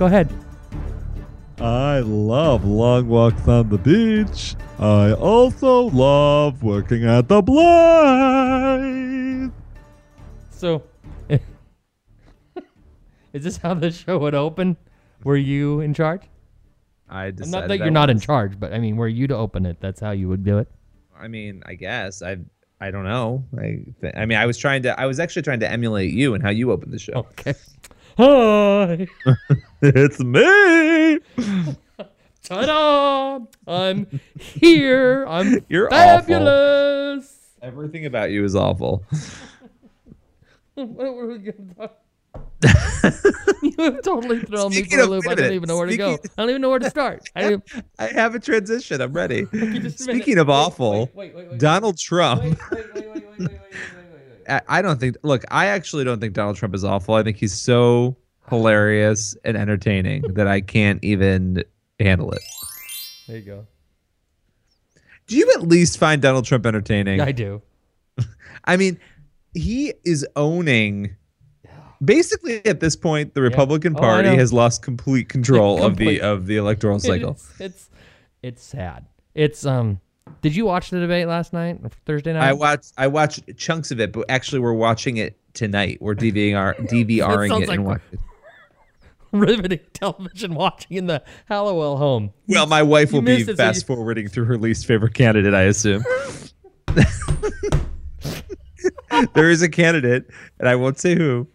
Go ahead. I love long walks on the beach. I also love working at the Blaze. So, is this how the show would open? Were you in charge? I decided Not that you're not in charge, but I mean, were you to open it? That's how you would do it. I mean, I guess I I don't know. I th- I mean, I was trying to I was actually trying to emulate you and how you opened the show. Okay. Hi. It's me. Ta-da! I'm here. I'm You're awful. fabulous. Everything about you is awful. what were we gonna talk? you have totally thrown Speaking me for a loop. I don't even know where to go. I don't even know where to start. I don't, I have a transition. I'm ready. Speaking of awful, wait, wait, wait, Donald Trump. I, I don't think. Look, I actually don't think Donald Trump is awful. I think he's so hilarious and entertaining that I can't even handle it. There you go. Do you at least find Donald Trump entertaining? I do. I mean, he is owning. Basically, at this point, the Republican Oh, Party has lost complete control of the of the electoral cycle. It's, it's it's sad. It's um. Did you watch the debate last night, Thursday night? I watched I watched chunks of it, but actually, we're watching it tonight. We're DVR DVRing it like- and watching. riveting television watching in the Hallowell home. Well, my wife will be it, so fast you- forwarding through her least favorite candidate, I assume. there is a candidate, and I won't say who,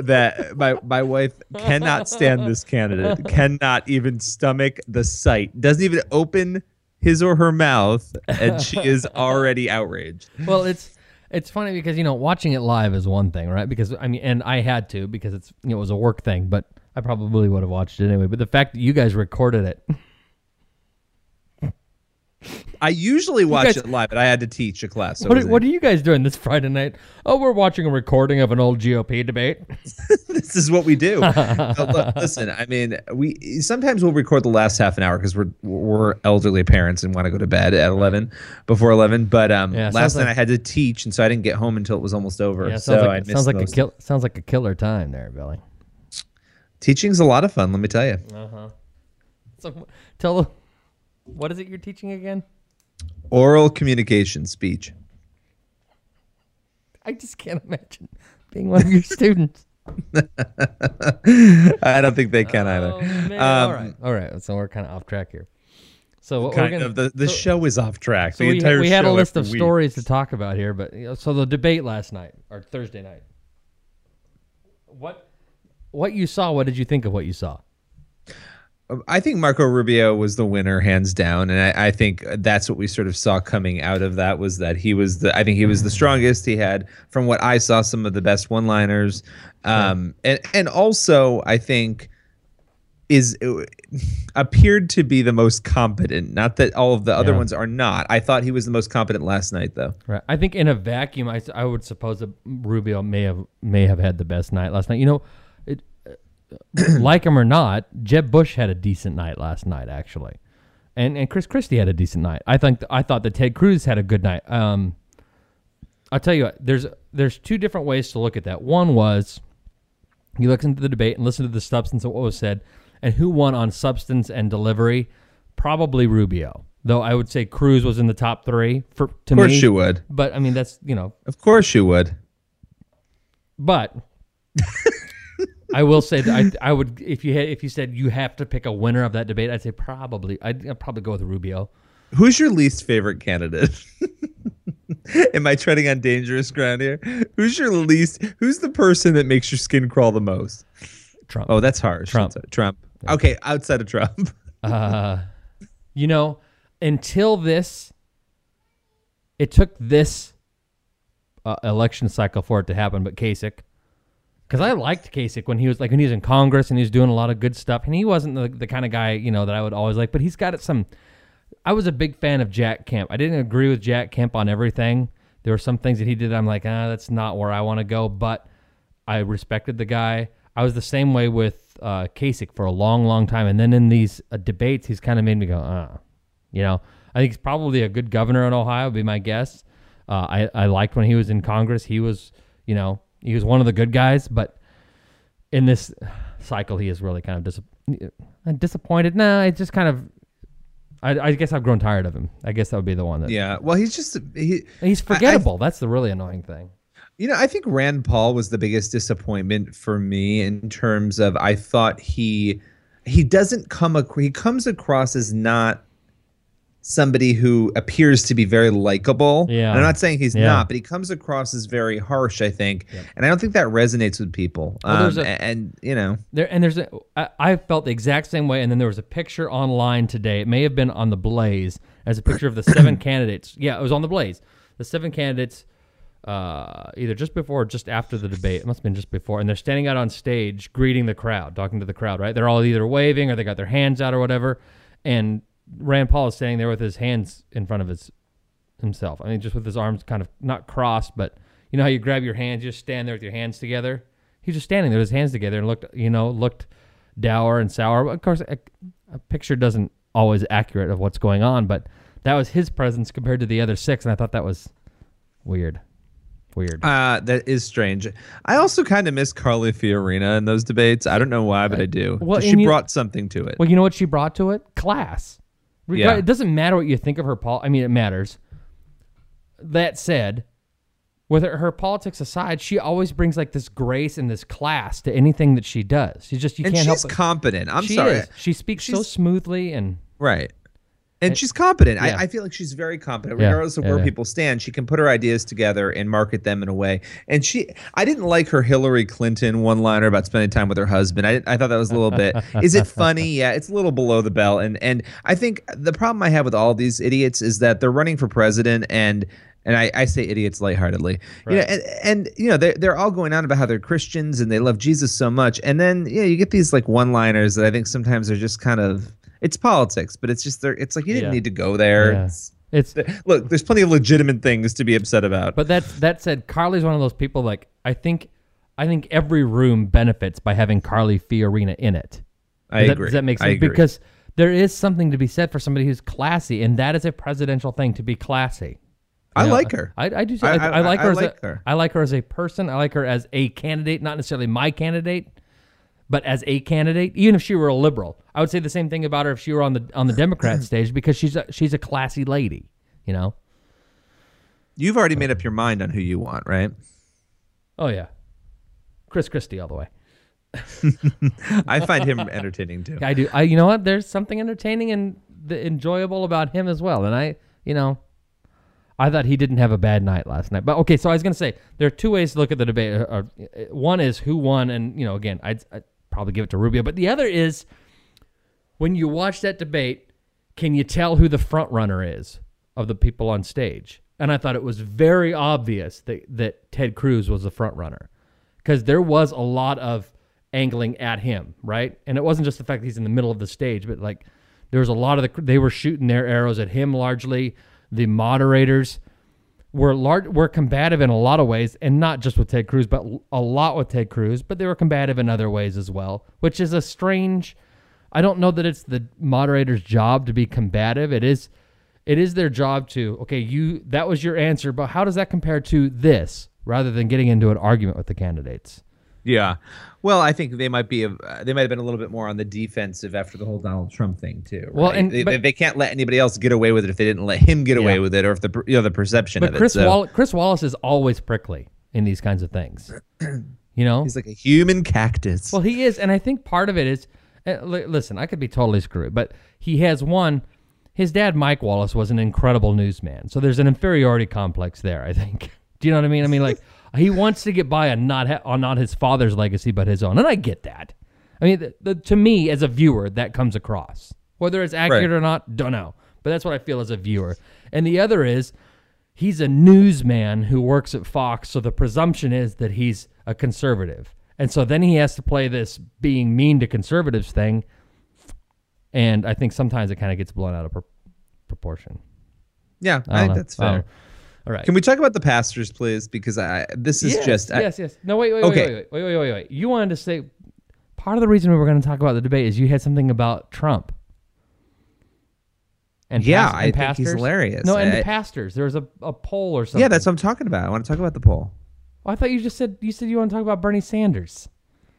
that my my wife cannot stand this candidate, cannot even stomach the sight, doesn't even open his or her mouth, and she is already outraged. Well, it's it's funny because you know watching it live is one thing, right? Because I mean, and I had to because it's you know, it was a work thing, but I probably would have watched it anyway. But the fact that you guys recorded it, I usually watch guys- it live, but I had to teach a class. So what are, what are you guys doing this Friday night? Oh, we're watching a recording of an old GOP debate. this is what we do. Uh, look, listen, I mean, we sometimes we'll record the last half an hour because we're we're elderly parents and want to go to bed at eleven before eleven. But um, Yeah, last night like- I had to teach, and so I didn't get home until it was almost over. Yeah, so sounds I like missed sounds like a kill sounds like a killer time there, Billy. Teaching's a lot of fun. Let me tell you. Uh So tell what is it you're teaching again? Oral communication, speech. I just can't imagine being one of your students. I don't think they can either. Oh, man. Um, all right, all right. So we're kind of off track here. So what we're Kind gonna, of the the so- show is off track. So the we, entire we had a list of week. stories to talk about here, but you know, so the debate last night or Thursday night. What what you saw? What did you think of what you saw? I think Marco Rubio was the winner, hands down, and I, I think that's what we sort of saw coming out of that was that he was the. I think he was the strongest. He had, from what I saw, some of the best one-liners, um, and and also I think is appeared to be the most competent. Not that all of the other Yeah. ones are not. I thought he was the most competent last night, though. Right. I think in a vacuum, I, I would suppose that Rubio may have may have had the best night last night. You know, like him or not, Jeb Bush had a decent night last night, actually, and and Chris Christie had a decent night. I think I thought that Ted Cruz had a good night. Um, I'll tell you what. There's there's two different ways to look at that. One was you listen to the debate and listen to the substance of what was said, and who won on substance and delivery. Probably Rubio, though I would say Cruz was in the top three for to Of course me. you would. But I mean, that's you know. Of course you would. But I will say that I, I would if you had if you said you have to pick a winner of that debate, I'd say probably I'd, I'd probably go with Rubio. Who's your least favorite candidate? Am I treading on dangerous ground here? Who's your least? Who's the person that makes your skin crawl the most? Trump. Oh, that's harsh. Trump. Trump. Okay, outside of Trump. Uh, you know, until this it took this uh, election cycle for it to happen. But Kasich, because I liked Kasich when he was like when he was in Congress and he was doing a lot of good stuff, and he wasn't the, the kind of guy you know that I would always like. But he's got some. I was a big fan of Jack Kemp. I didn't agree with Jack Kemp on everything. There were some things that he did. I'm like, ah, that's not where I want to go. But I respected the guy. I was the same way with uh, Kasich for a long, long time. And then in these uh, debates, he's kind of made me go, ah, you know. I think he's probably a good governor in Ohio. Would be my guess. Uh, I I liked when he was in Congress. He was, you know, he was one of the good guys. But in this cycle, he is really kind of dis- uh, disappointed. No, it's just kind of. I, I guess I've grown tired of him. I guess that would be the one that. Yeah. Well, he's just he. He's I- I- forgettable. That's the really annoying thing. You know, I think Rand Paul was the biggest disappointment for me in terms of I thought he he doesn't come ac- he comes across as not somebody who appears to be very likable. Yeah. And I'm not saying he's Yeah. not, but he comes across as very harsh, I think. And I don't think that resonates with people. Well, um, a- and you know, There and there's a, I, I felt the exact same way. And then there was a picture online today. It may have been on the Blaze as a picture of the seven candidates. Yeah, it was on the Blaze. The seven candidates, uh, either just before or just after the debate. It must have been just before. And they're standing out on stage, greeting the crowd, talking to the crowd. Right? They're all either waving or they got their hands out or whatever. And Rand Paul is standing there with his hands in front of his himself. I mean, just with his arms kind of not crossed, but you know how you grab your hands, you just stand there with your hands together. He's just standing there with his hands together and looked, you know, looked dour and sour. Of course, a, a picture doesn't always accurate of what's going on, but that was his presence compared to the other six, and I thought that was weird. Weird. uh, that is strange. I also kind of miss Carly Fiorina in those debates. I don't know why, but I do. Well, she you- brought something to it. Well, you know what she brought to it? Class. Yeah. It doesn't matter what you think of her pol. I mean, it matters. That said, with her, her politics aside, she always brings like this grace and this class to anything that she does. She just you and can't she's help. it. competent. I'm she sorry. is. She speaks so smoothly and Right. And she's competent. yeah. I, I feel like she's very competent, Yeah, regardless of where yeah. people stand. She can put her ideas together and market them in a way. And she, I didn't like her Hillary Clinton one-liner about spending time with her husband. I, I thought that was a little bit. is it funny? Yeah, it's a little below the belt. And and I think the problem I have with all these idiots is that they're running for president and. And I, I say idiots lightheartedly, you know, and, and you know they're they're all going on about how they're Christians and they love Jesus so much, and then you know you get these like one-liners that I think sometimes are just kind of it's politics, but it's just they're it's like you didn't Yeah. need to go there. Yeah. It's, it's. look, there's plenty of legitimate things to be upset about. But that that said, Carly's one of those people. Like I think, I think every room benefits by having Carly Fiorina in it. I Does that, agree. Does that make I sense? Because there is something to be said for somebody who's classy, and that is a presidential thing to be classy. I know, like her. I, I do. I- I, I- I like I her. as like a, her. I like her as a person. I like her as a candidate, not necessarily my candidate, but as a candidate. Even if she were a liberal, I would say the same thing about her if she were on the on the Democrat stage because she's a, she's a classy lady. You know. You've already made up your mind on who you want, right? Oh yeah, Chris Christie all the way. I find him entertaining too. I do. I you know what? There's something entertaining and the enjoyable about him as well. And I, you know, I thought he didn't have a bad night last night. But okay, so I was gonna say there are two ways to look at the debate. Uh, one is who won, and you know, again, I'd, I'd probably give it to Rubio. But the other is when you watch that debate, can you tell who the front runner is of the people on stage? And I thought it was very obvious that that Ted Cruz was the front runner because there was a lot of angling at him, right? And it wasn't just the fact that he's in the middle of the stage, but like there was a lot of the they were shooting their arrows at him largely. The moderators were large were combative in a lot of ways, and not just with Ted Cruz, but a lot with Ted Cruz. But they were combative in other ways as well, which is a strange. I don't know that it's the moderator's job to be combative. It is, it is their job to okay, you that was your answer, but how does that compare to this? Rather than getting into an argument with the candidates. Yeah. Well, I think they might be. Uh, they might have been a little bit more on the defensive after the whole Donald Trump thing too. Well, and- they, but- they can't let anybody else get away with it if they didn't let him get away Yeah. with it, or if the you know the perception But of Chris it. So Wall- Chris Wallace is always prickly in these kinds of things. You know, he's like a human cactus. Well, he is, and I think part of it is. Uh, li- listen, I could be totally screwed, but he has one. His dad, Mike Wallace, was an incredible newsman, so there's an inferiority complex there. I think. Do you know what I mean? I mean, like he wants to get by on not ha- on not his father's legacy, but his own, and I get that. I mean, the, the, to me as a viewer, that comes across. Whether it's accurate Right. or not, don't know, but that's what I feel as a viewer. And the other is he's a newsman who works at Fox, so the presumption is that he's a conservative. And so then he has to play this being mean to conservatives thing. And I think sometimes it kind of gets blown out of pro- proportion. Yeah, I I, that's fair. All right. Can we talk about the pastors, please? Because I this is yes, just I- yes, yes. No, wait, wait, Okay. wait, wait, wait, wait, wait, wait. You wanted to say part of the reason we were going to talk about the debate is you had something about Trump. And Yeah, pas- I and think he's pastors? hilarious. No, and I- the pastors. There was a, a poll or something. yeah, that's what I'm talking about. I want to talk about the poll. Oh, I thought you just said you said you want to talk about Bernie Sanders.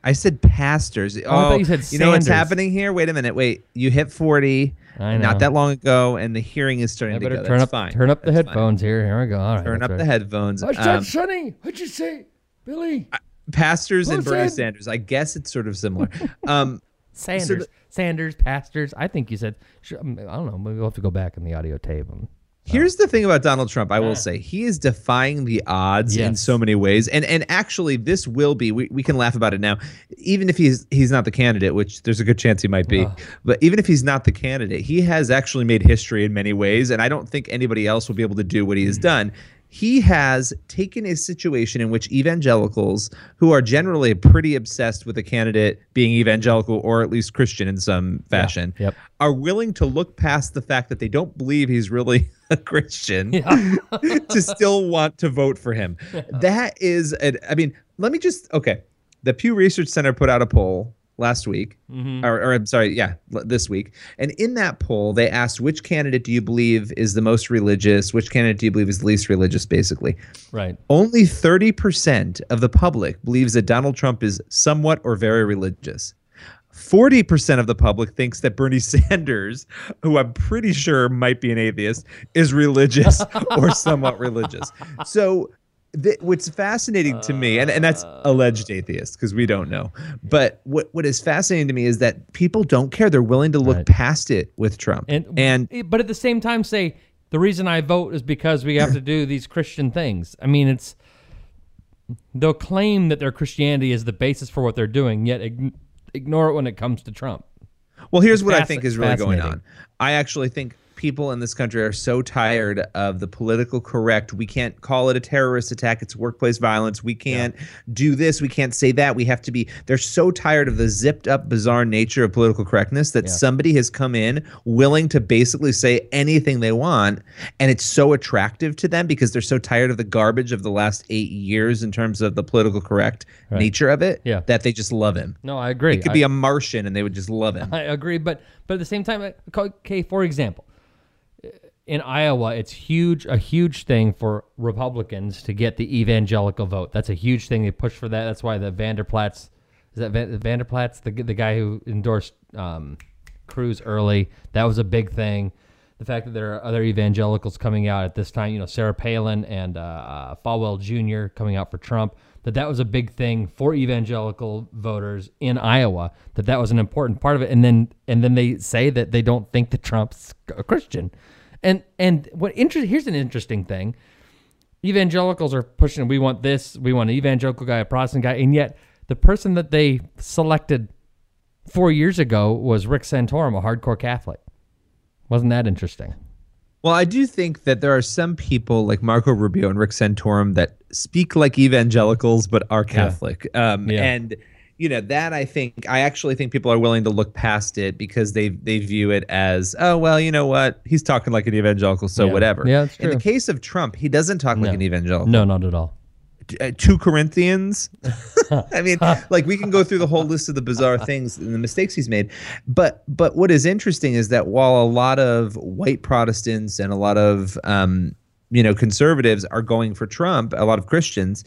I said pastors. Oh, thought oh, you said you know what's happening here? Wait a minute. Wait, you hit 40 I know. Not that long ago, and the hearing is starting I to better go. turn That's up fine. turn up the That's fine. headphones here. Here we go. All right. Turn that's up the headphones. I said Um, Sonny. What'd you say, Billy? pastors and Bernie said- Sanders. I guess it's sort of similar. Um, Sanders. the- Sanders. Pastors. I think you said. sh- I don't know. Maybe we'll have to go back in the audio tape. and- Here's the thing about Donald Trump. I will say he is defying the odds in so many ways, and and actually this will be. We, we can laugh about it now, even if he's he's not the candidate, which there's a good chance he might be. Ugh. But even if he's not the candidate, he has actually made history in many ways, and I don't think anybody else will be able to do what he Mm. has done. He has taken a situation in which evangelicals, who are generally pretty obsessed with a candidate being evangelical or at least Christian in some fashion, Yep. are willing to look past the fact that they don't believe he's really a Christian to still want to vote for him. That is, an, I mean, let me just, okay. The Pew Research Center put out a poll last week, mm-hmm. or, or I'm sorry, yeah, l- this week. And in that poll, they asked which candidate do you believe is the most religious? Which candidate do you believe is the least religious, basically? Right. Only 30% of the public believes that Donald Trump is somewhat or very religious. 40% of the public thinks that Bernie Sanders, who I'm pretty sure might be an atheist, is religious or somewhat religious. So, th- what's fascinating to me, and, and that's uh. alleged atheist because we don't know, but what, what is fascinating to me is that people don't care. They're willing to look Right. past it with Trump. And and but at the same time say the reason I vote is because we have to do these Christian things. I mean, it's they'll claim that their Christianity is the basis for what they're doing, yet ign- ignore it when it comes to Trump. Well, here's what I think is really going on. I actually think people in this country are so tired of the political correct. We can't call it a terrorist attack. It's workplace violence. We can't do this. We can't say that. We have to be. They're so tired of the zipped up, bizarre nature of political correctness that Yeah. somebody has come in willing to basically say anything they want. And it's so attractive to them because they're so tired of the garbage of the last eight years in terms of the political correct Right. nature of it Yeah. that they just love him. No, I agree. It could I- be a Martian and they would just love him. I agree, but but at the same time, uh, okay. For example, in Iowa, it's huge, a huge thing for Republicans to get the evangelical vote. That's a huge thing. They push for that. That's why the Vander Plaats, is that Van, Vander Plaats, the the guy who endorsed um, Cruz early, that was a big thing. The fact that there are other evangelicals coming out at this time, you know, Sarah Palin and uh, uh, Falwell Jr. coming out for Trump, that that was a big thing for evangelical voters in Iowa. That that was an important part of it. And then and then they say that they don't think that Trump's a Christian. And and what inter- here's an interesting thing. Evangelicals are pushing. We want this. We want an evangelical guy, a Protestant guy, and yet the person that they selected four years ago was Rick Santorum, a hardcore Catholic. Wasn't that interesting? Well, I do think that there are some people like Marco Rubio and Rick Santorum that speak like evangelicals but are Catholic. Um, Yeah. And you know that I think I actually think people are willing to look past it because they they view it as oh well you know what he's talking like an evangelical so Yeah. whatever. Yeah, that's In the case of Trump, he doesn't talk like an evangelical. No, not at all. uh, two Corinthians. I mean, like we can go through the whole list of the bizarre things and the mistakes he's made. But but what is interesting is that while a lot of white Protestants and a lot of um, you know conservatives are going for Trump, a lot of Christians,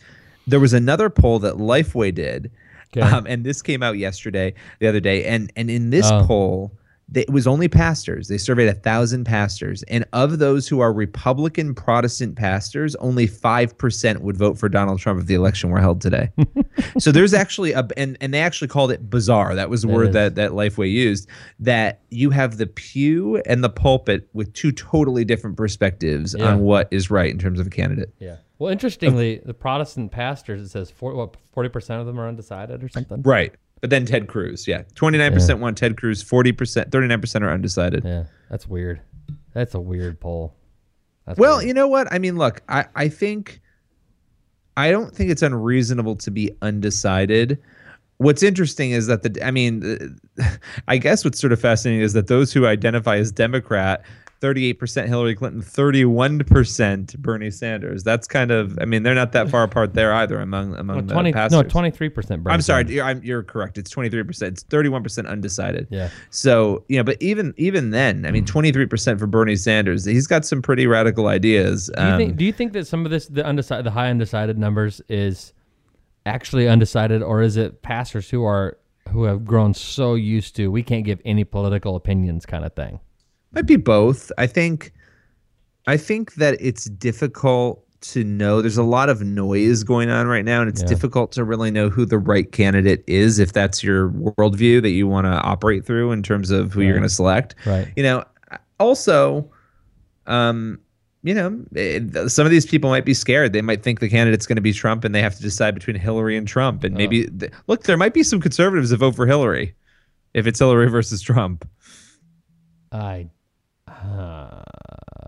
there was another poll that Lifeway did, Okay. um, and this came out yesterday, the other day, and and in this Oh. poll. they- It was only pastors. They surveyed a thousand pastors, and of those who are Republican Protestant pastors, only five percent would vote for Donald Trump if the election were held today. so there's actually a and and they actually called it bizarre. That was the That word is. that that Lifeway used. That you have the pew and the pulpit with two totally different perspectives Yeah. on what is right in terms of a candidate. Yeah. Well, interestingly, the Protestant pastors, it says four, what forty percent of them are undecided or something. Right. But then Ted Cruz, yeah, twenty nine percent want Ted Cruz, forty percent, thirty nine percent are undecided. Yeah, that's weird. That's a weird poll. That's Well, weird. you know what? I mean, look, I, I think I don't think it's unreasonable to be undecided. What's interesting is that the I mean, I guess what's sort of fascinating is that those who identify as Democrat, 38% Hillary Clinton, 31% Bernie Sanders. That's kind of I mean, they're not that far apart there either among among no, the 20, no, 23%. I'm sorry, you're, I'm, you're correct. It's 23%. It's 31% undecided. Yeah. So, you know, but even even then, I mean, 23% for Bernie Sanders. He's got some pretty radical ideas. Do you, Um, think, do you think that some of this, the undecided, the high undecided numbers, is actually undecided, or is it pastors who are who have grown so used to we can't give any political opinions kind of thing? Might be both. I think I think that it's difficult to know. There's a lot of noise going on right now, and it's Yeah. difficult to really know who the right candidate is if that's your worldview that you want to operate through in terms of who you're going to select. Right. You know, also, um, you know, it, some of these people might be scared. They might think the candidate's going to be Trump, and they have to decide between Hillary and Trump. And maybe th- look, there might be some conservatives that vote for Hillary if it's Hillary versus Trump. I,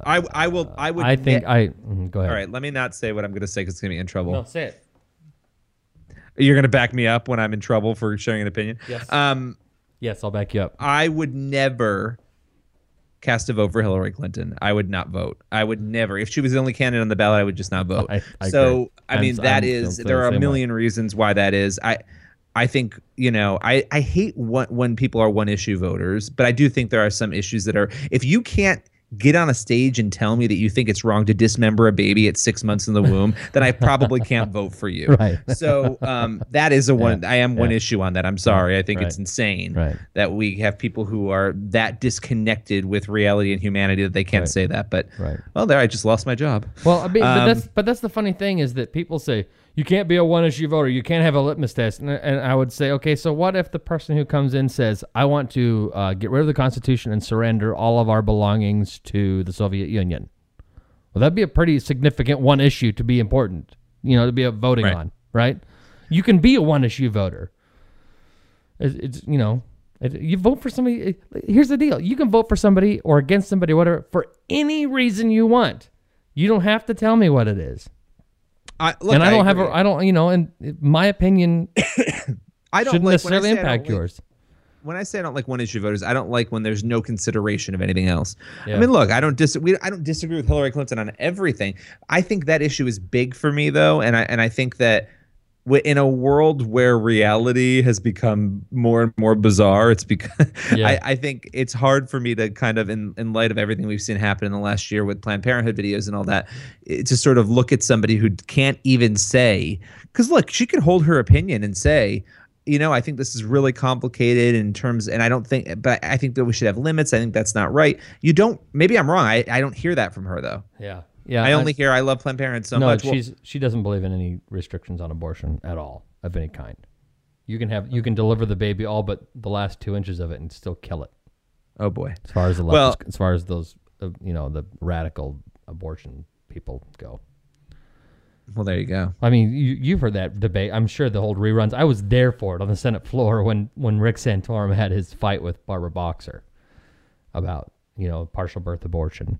I I will I would I think ne- I mhm, go ahead. All right, let me not say what I'm going to say because it's going to be in trouble. No, say it. You're going to back me up when I'm in trouble for sharing an opinion. Yes. Um, Yes, I'll back you up. I would never cast a vote for Hillary Clinton. I would not vote. I would never. If she was the only candidate on the ballot, I would just not vote. I- I agree. so I I'm- mean, that I'm is feeling there the are a same way. million reasons why that is. I I think you know I I hate when when people are one issue voters, but I do think there are some issues that are if you can't get on a stage and tell me that you think it's wrong to dismember a baby at six months in the womb, then I probably can't vote for you. Right. So um, that is a one. Yeah. I am one issue on that. I'm sorry. I think Right. it's insane Right. that we have people who are that disconnected with reality and humanity that they can't Right. say that. But Right. well, there I just lost my job. Well, I mean, but Um, that's but that's the funny thing is that people say you can't be a one issue voter, you can't have a litmus test, and, and I would say, okay, so what if the person who comes in says, I want to uh, get rid of the Constitution and surrender all of our belongings to the Soviet Union? Well, that'd be a pretty significant one issue to be important, you know, to be a voting Right. on, right? You can be a one issue voter. It's, it's you know, it, you vote for somebody. it- here's the deal: you can vote for somebody or against somebody, whatever, for any reason you want. You don't have to tell me what it is, I, look, and I don't have. agree. A, I don't. You know, and my opinion I don't shouldn't like when I necessarily I impact like- yours. when I say I don't like one issue voters, I don't like when there's no consideration of anything else. Yeah. I mean, look, I don't dis- we, I don't disagree with Hillary Clinton on everything. I think that issue is big for me though, and I and I think that in a world where reality has become more and more bizarre, it's because Yeah. I, I think it's hard for me to kind of in in light of everything we've seen happen in the last year with Planned Parenthood videos and all that, it- to sort of look at somebody who can't even say because look, she could hold her opinion and say you know, I think this is really complicated in terms, and I don't think, but I think that we should have limits. I think that's not right. You don't, maybe I'm wrong. I, I don't hear that from her though. Yeah, yeah. I only hear I love Planned Parenthood so no. much. Well, She's she doesn't believe in any restrictions on abortion at all of any kind. You can have you can deliver the baby all but the last two inches of it and still kill it. oh boy. As far as the Well- as far as those uh, you know the radical abortion people go. Well, there you go. I mean, you, you've heard that debate. I'm sure the whole reruns. I was there for it on the Senate floor when, when Rick Santorum had his fight with Barbara Boxer about, you know, partial birth abortion.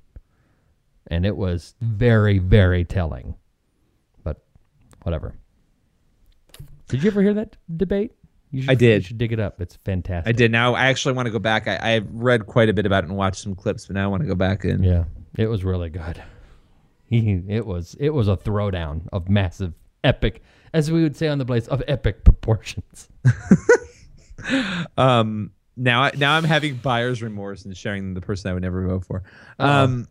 And it was very, very telling. But whatever. Did you ever hear that debate? You should, I did. You should dig it up. It's fantastic. I did. Now I actually want to go back. I, I've read quite a bit about it and watched some clips, but now I want to go back and Yeah, it was really good. He, it was it was a throwdown of massive, epic, as we would say on the Blaze, of epic proportions. um now I, now I'm having buyer's remorse and sharing the person I would never vote for. Um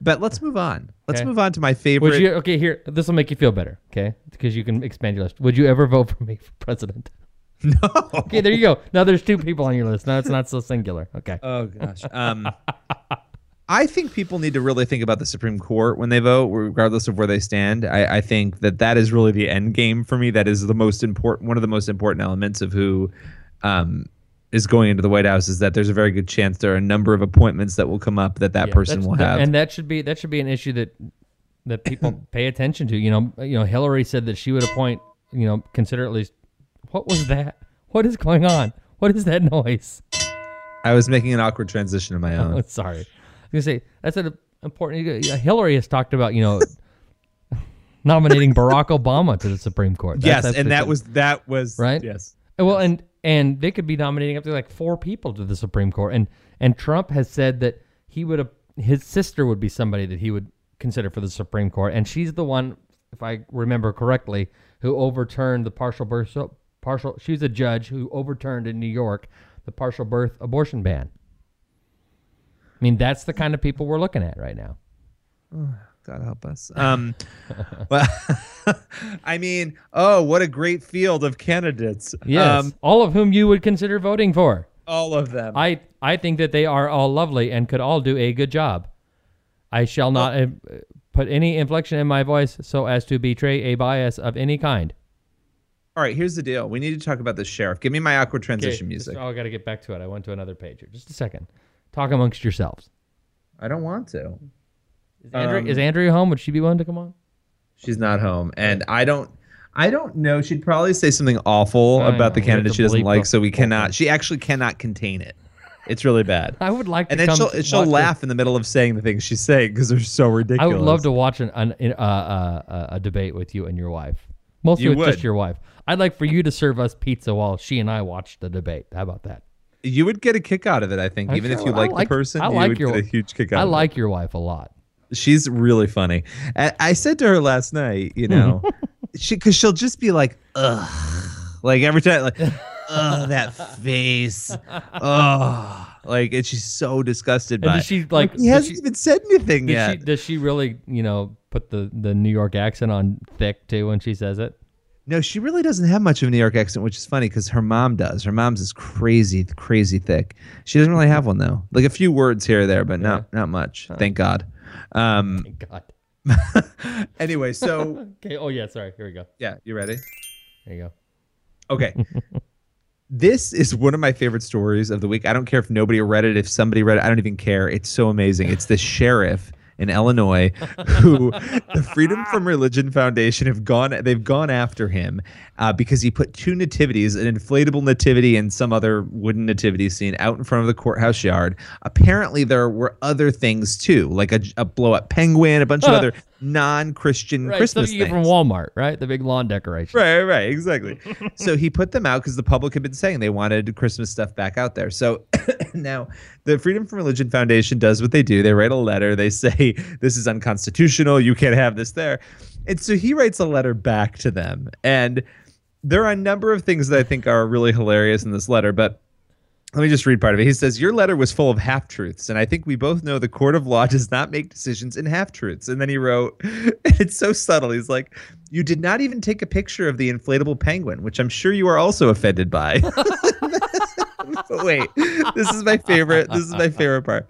but let's move on. Let's Okay. move on to my favorite. Would you? Okay, here. This will make you feel better. Okay, because you can expand your list. Would you ever vote for me for president? no. Okay, there you go. Now there's two people on your list. Now it's not so singular. Okay. Oh gosh. Um, I think people need to really think about the Supreme Court when they vote, regardless of where they stand. I, I think that that is really the end game for me. That is the most important, one of the most important elements of who um, is going into the White House. Is that there's a very good chance there are a number of appointments that will come up that that Yeah, person will have. and that should be that should be an issue that that people pay attention to. You know, you know, Hillary said that she would appoint. You know, consider at least. What was that? What is going on? What is that noise? I was making an awkward transition of my Oh, own. sorry. I was gonna say that's an important. Hillary has talked about you know nominating Barack Obama to the Supreme Court. That's- yes, that's and that was that was Right? Yes. Well, and and they could be nominating up to like four people to the Supreme Court, and and Trump has said that he would his sister would be somebody that he would consider for the Supreme Court, and she's the one, if I remember correctly, who overturned the partial birth partial. She was a judge who overturned in New York the partial birth abortion ban. I mean, that's the kind of people we're looking at right now. God help us. Um, well, I mean, oh, what a great field of candidates. Yes, Um, all of whom you would consider voting for. all of them. I I think that they are all lovely and could all do a good job. I shall not uh, put any inflection in my voice so as to betray a bias of any kind. all right, here's the deal. We need to talk about the sheriff. Give me my awkward transition Okay, music. just- oh, I got to get back to it. I went to another page here. Just a second. Talk amongst yourselves. I don't want to. Is Andrea, Um, is Andrea home? Would she be willing to come on? She's not home, and I don't. I don't know. She'd probably say something awful I about the know, have candidate she doesn't like, so we cannot. She actually cannot contain it. It's really bad. I would like to and then come she'll she'll laugh in the middle of saying the things she's saying because they're so ridiculous. I would love to watch an, an, uh, uh, uh, a debate with you and your wife. Mostly You with would. just your wife. I'd like for you to serve us pizza while she and I watch the debate. How about that? You would get a kick out of it, I think, I even if you I like, the person. I you like would your- get a huge kick out. I of it. like your wife a lot. She's really funny. I, I said to her last night, you know, she because she'll just be like, ugh, like every time, like, ugh, that face, ugh, like, and she's so disgusted And by. does it. she like? he hasn't she- even said anything Does yet. she, does she really, you know, put the, the New York accent on thick too when she says it? No, she really doesn't have much of a New York accent, which is funny because her mom does. Her mom's is crazy, crazy thick. She doesn't really have one though. Like a few words here or there, but not not much. Thank God. Um, Thank God. anyway, so Okay. Oh yeah. Sorry. Here we go. yeah, you ready? There you go. Okay. this is one of my favorite stories of the week. I don't care if nobody read it, if somebody read it, I don't even care. It's so amazing. It's the sheriff in Illinois who the Freedom from Religion Foundation have gone they've gone after him uh, because he put two nativities, an inflatable nativity and some other wooden nativity scene out in front of the courthouse yard. Apparently there were other things too, like a, a blow up penguin, a bunch of other non-Christian Right. Christmas stuff you get from. Walmart, right? The big lawn decoration. Right, right, right, exactly. so he put them out because the public had been saying they wanted Christmas stuff back out there. So now the Freedom from Religion Foundation does what they do. They write a letter. They say this is unconstitutional. You can't have this there. And so he writes a letter back to them. And there are a number of things that I think are really hilarious in this letter, but let me just read part of it. He says, Your letter was full of half truths, and I think we both know the court of law does not make decisions in half truths. And then he wrote, it's so subtle. He's like, You did not even take a picture of the inflatable penguin, which I'm sure you are also offended by. but wait, this is my favorite. This is my favorite part.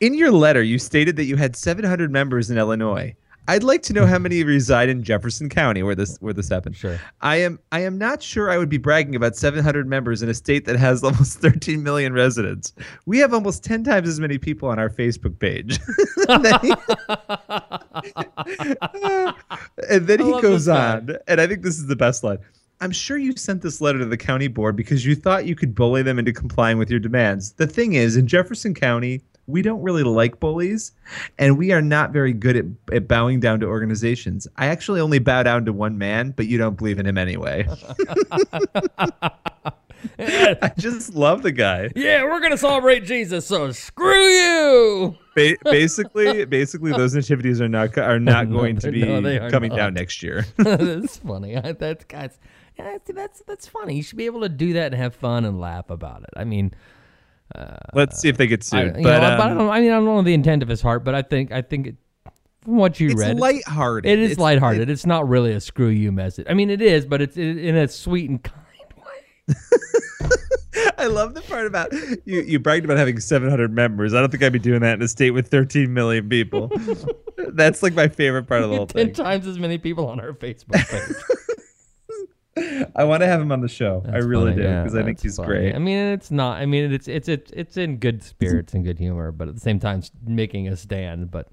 In your letter, you stated that you had 700 members in Illinois. I'd like to know how many reside in Jefferson County, where this where this happened. Sure. I am I am not sure I would be bragging about 700 members in a state that has almost 13 million residents. We have almost 10 times as many people on our Facebook page. and then he, and then he goes on, and I think this is the best line. I'm sure you sent this letter to the county board because you thought you could bully them into complying with your demands. The thing is, in Jefferson County, we don't really like bullies, and we are not very good at, at bowing down to organizations. I actually only bow down to one man, but you don't believe in him anyway. I just love the guy. Yeah, we're gonna celebrate Jesus, so screw you. Ba- basically, basically, those nativities are not are not No, going to be no, coming not. down next year. that's funny. I- That's guys. That's, that's that's funny. You should be able to do that and have fun and laugh about it. I mean, Let's see if they get sued. you but know, but I um, don't. I mean, I don't know the intent of his heart, but I think I think it, from what you read. it's read, lighthearted. it is It's- lighthearted. it's not really a screw you message. I mean, it is, but it's in in a sweet and kind way. I love the part about you. You bragged about having 700 members. I don't think I'd be doing that in a state with 13 million people. That's like my favorite part of the whole Ten thing. times as many people on our Facebook page. I want to have him on the show. I really funny, do yeah, because I think he's funny. great. I mean, it's not. I mean, it's it's it's it's in good spirits and good humor, but at the same time, it's making a stand. But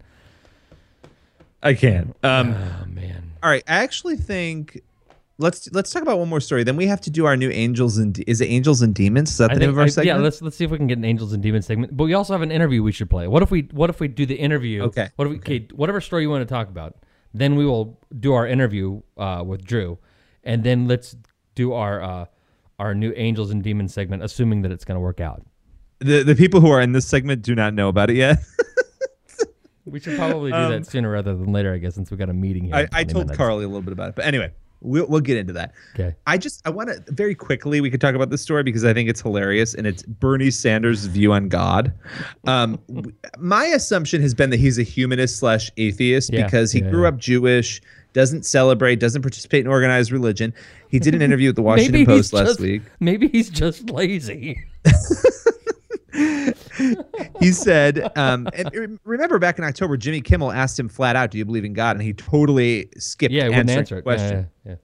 I can't. Um, oh man, all right. I actually think let's let's talk about one more story. Then we have to do our new angels and De- is it angels and demons? Is that I the name think, of our I- segment? yeah, let's let's see if we can get an angels and demons segment. But we also have an interview we should play. What if we what if we do the interview? Okay. What if we, okay. Whatever story you want to talk about, then we will do our interview uh, with Drew, and then let's do our uh, our new angels and demons segment, assuming that it's going to work out. the the people who are in this segment do not know about it yet. We should probably do that sooner rather than later, I guess, since we got a meeting here. Um, I, I told minutes. Carly a little bit about it, but anyway, we'll we'll get into that. Okay. I just I want to very quickly we could talk about this story because I think it's hilarious and it's Bernie Sanders' view on God. Um, my assumption has been that he's a humanist slash atheist Yeah, because he yeah, grew yeah. up Jewish, doesn't celebrate, doesn't participate in organized religion. He did an interview with the Washington Post last just, week. Maybe he's just lazy. he said, um, and remember back in October, Jimmy Kimmel asked him flat out, "Do you believe in God?" And he totally skipped Yeah, answering answer the question. Yeah, yeah,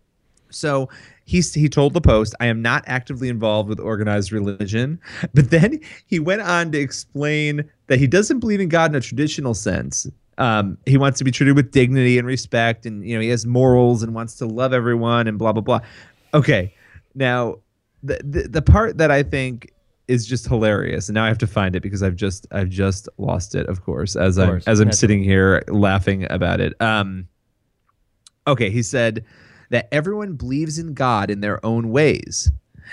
So he he told the Post, "I am not actively involved with organized religion." But then he went on to explain that he doesn't believe in God in a traditional sense. Um, he wants to be treated with dignity and respect, and you know he has morals and wants to love everyone and blah blah blah. Okay, now the the, the part that I think is just hilarious, and now I have to find it because I've just I've just lost it. Of course, as Of I'm as I'm sitting here laughing about it. Um, okay, he said that everyone believes in God in their own ways.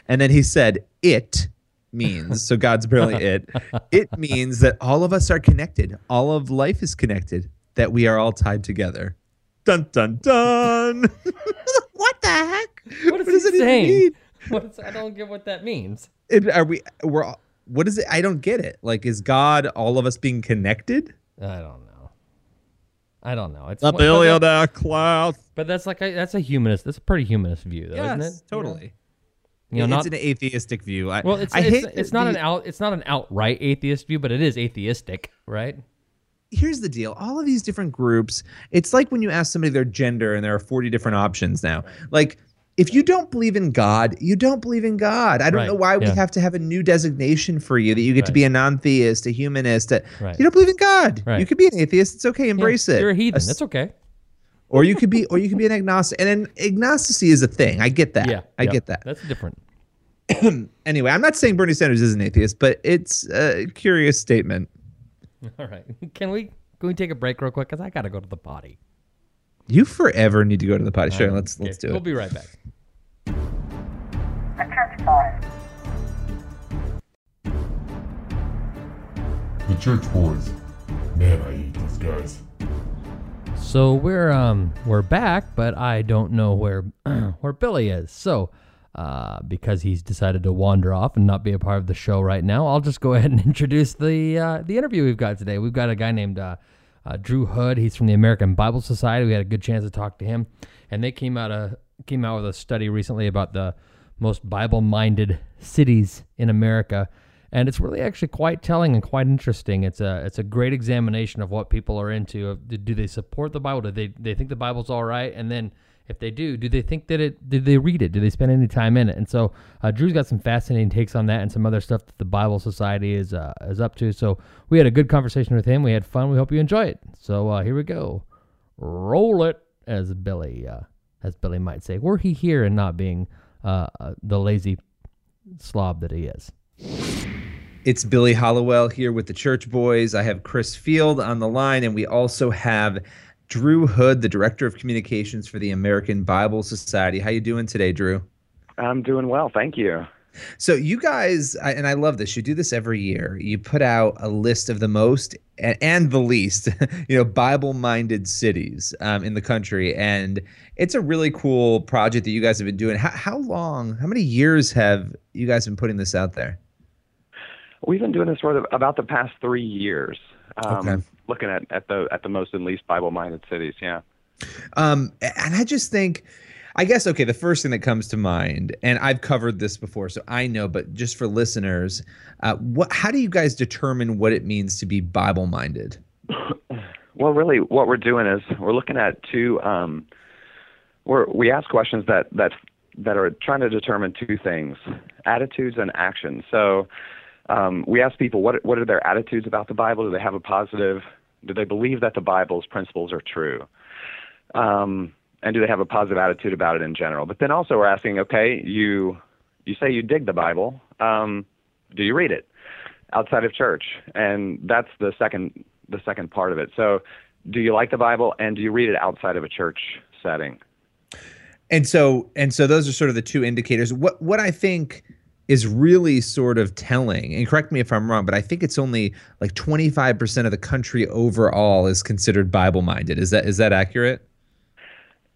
And then he said, it means, so God's barely it, it means that all of us are connected. All of life is connected, that we are all tied together. Dun, dun, dun. what the heck? What is does he it even saying? mean? What is, I don't get what that means. It- are we, we're, all- what is it? I don't get it. Like, is God all of us being connected? I don't know. I don't know. It's The but that- billionaire. But that's like a, that's a humanist. That's a pretty humanist view, though, isn't it? totally. You know, it's not an atheistic view. I, well. It's I it's, it's the- not an out. It's not an outright atheist view, but it is atheistic, right? here's the deal all of these different groups it's like when you ask somebody their gender and there are 40 different options now like if you don't believe in god you don't believe in god i don't Right, know why we yeah. have to have a new designation for you that you get to be a non-theist a humanist a, Right. you don't believe in god Right. you could be an atheist it's okay embrace Yeah, it You're a heathen. That's okay. or you could be or you could be an agnostic and then agnosticy is a thing i get that Yeah, i yeah, get that That's different. anyway i'm not saying bernie sanders is an atheist but it's a curious statement All right. Can we can we take a break real quick? Cause I gotta go to the potty. you forever need to go to the potty sure let's Okay, let's do it. We'll be right back. The Church Boys. The Church Boys. Man, I hate these guys. So we're um we're back, but I don't know where where Billy is. So uh, because he's decided to wander off and not be a part of the show right now, I'll just go ahead and introduce the uh, the interview we've got today. We've got a guy named uh, uh, Drew Hood. He's from the American Bible Society. We had a good chance to talk to him, and they came out a came out with a study recently about the most Bible minded cities in America and it's really actually quite telling and quite interesting. It's a it's a great examination of what people are into. Do, do they support the Bible? Do they they think the Bible's all right? And then if they do, do they think that it? Did they read it? Do they spend any time in it? And so uh, Drew's got some fascinating takes on that and some other stuff that the Bible Society is uh, is up to. So we had a good conversation with him. We had fun. We hope you enjoy it. So uh, here we go. Roll it, as Billy uh, as Billy might say. Were he here and not being uh, uh, the lazy slob that he is. It's Billy Hallowell here with the Church Boys. I have Chris Field on the line, and we also have Drew Hood, the Director of Communications for the American Bible Society. How you doing today, Drew? I'm doing well, thank you. So you guys, and I love this. You do this every year. You put out a list of the most and the least, you know, Bible-minded cities um, in the country, and it's a really cool project that you guys have been doing. How, how long? How many years have you guys been putting this out there? We've been doing this for the, about the past three years. Um, Okay. Looking at, at the at the most and least Bible-minded cities, yeah. Um, and I just think, I guess, okay, the first thing that comes to mind, and I've covered this before, so I know, but just for listeners, uh, what, how do you guys determine what it means to be Bible minded? Well, really, what we're doing is we're looking at two. Um, we're, we ask questions that that that are trying to determine two things: attitudes and actions. So, um, we ask people what what are their attitudes about the Bible? Do they have a positive? Do they believe that the Bible's principles are true? Um, and do they have a positive attitude about it in general? But then also we're asking, okay, you you say you dig the Bible, um, do you read it outside of church? And that's the second the second part of it. So, do you like the Bible, and do you read it outside of a church setting? And so and so those are sort of the two indicators. What what I think is really sort of telling, and correct me if I'm wrong, but I think it's only like 25% of the country overall is considered Bible minded. Is that is that accurate?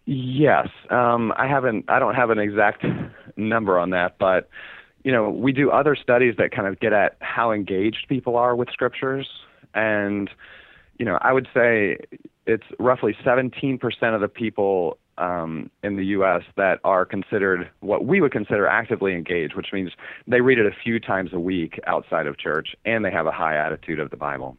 Yes, um, I haven't. I don't have an exact number on that, but you know, we do other studies that kind of get at how engaged people are with scriptures, and you know, I would say it's roughly 17% of the people um, in the U.S. that are considered what we would consider actively engaged, which means they read it a few times a week outside of church, and they have a high attitude of the Bible.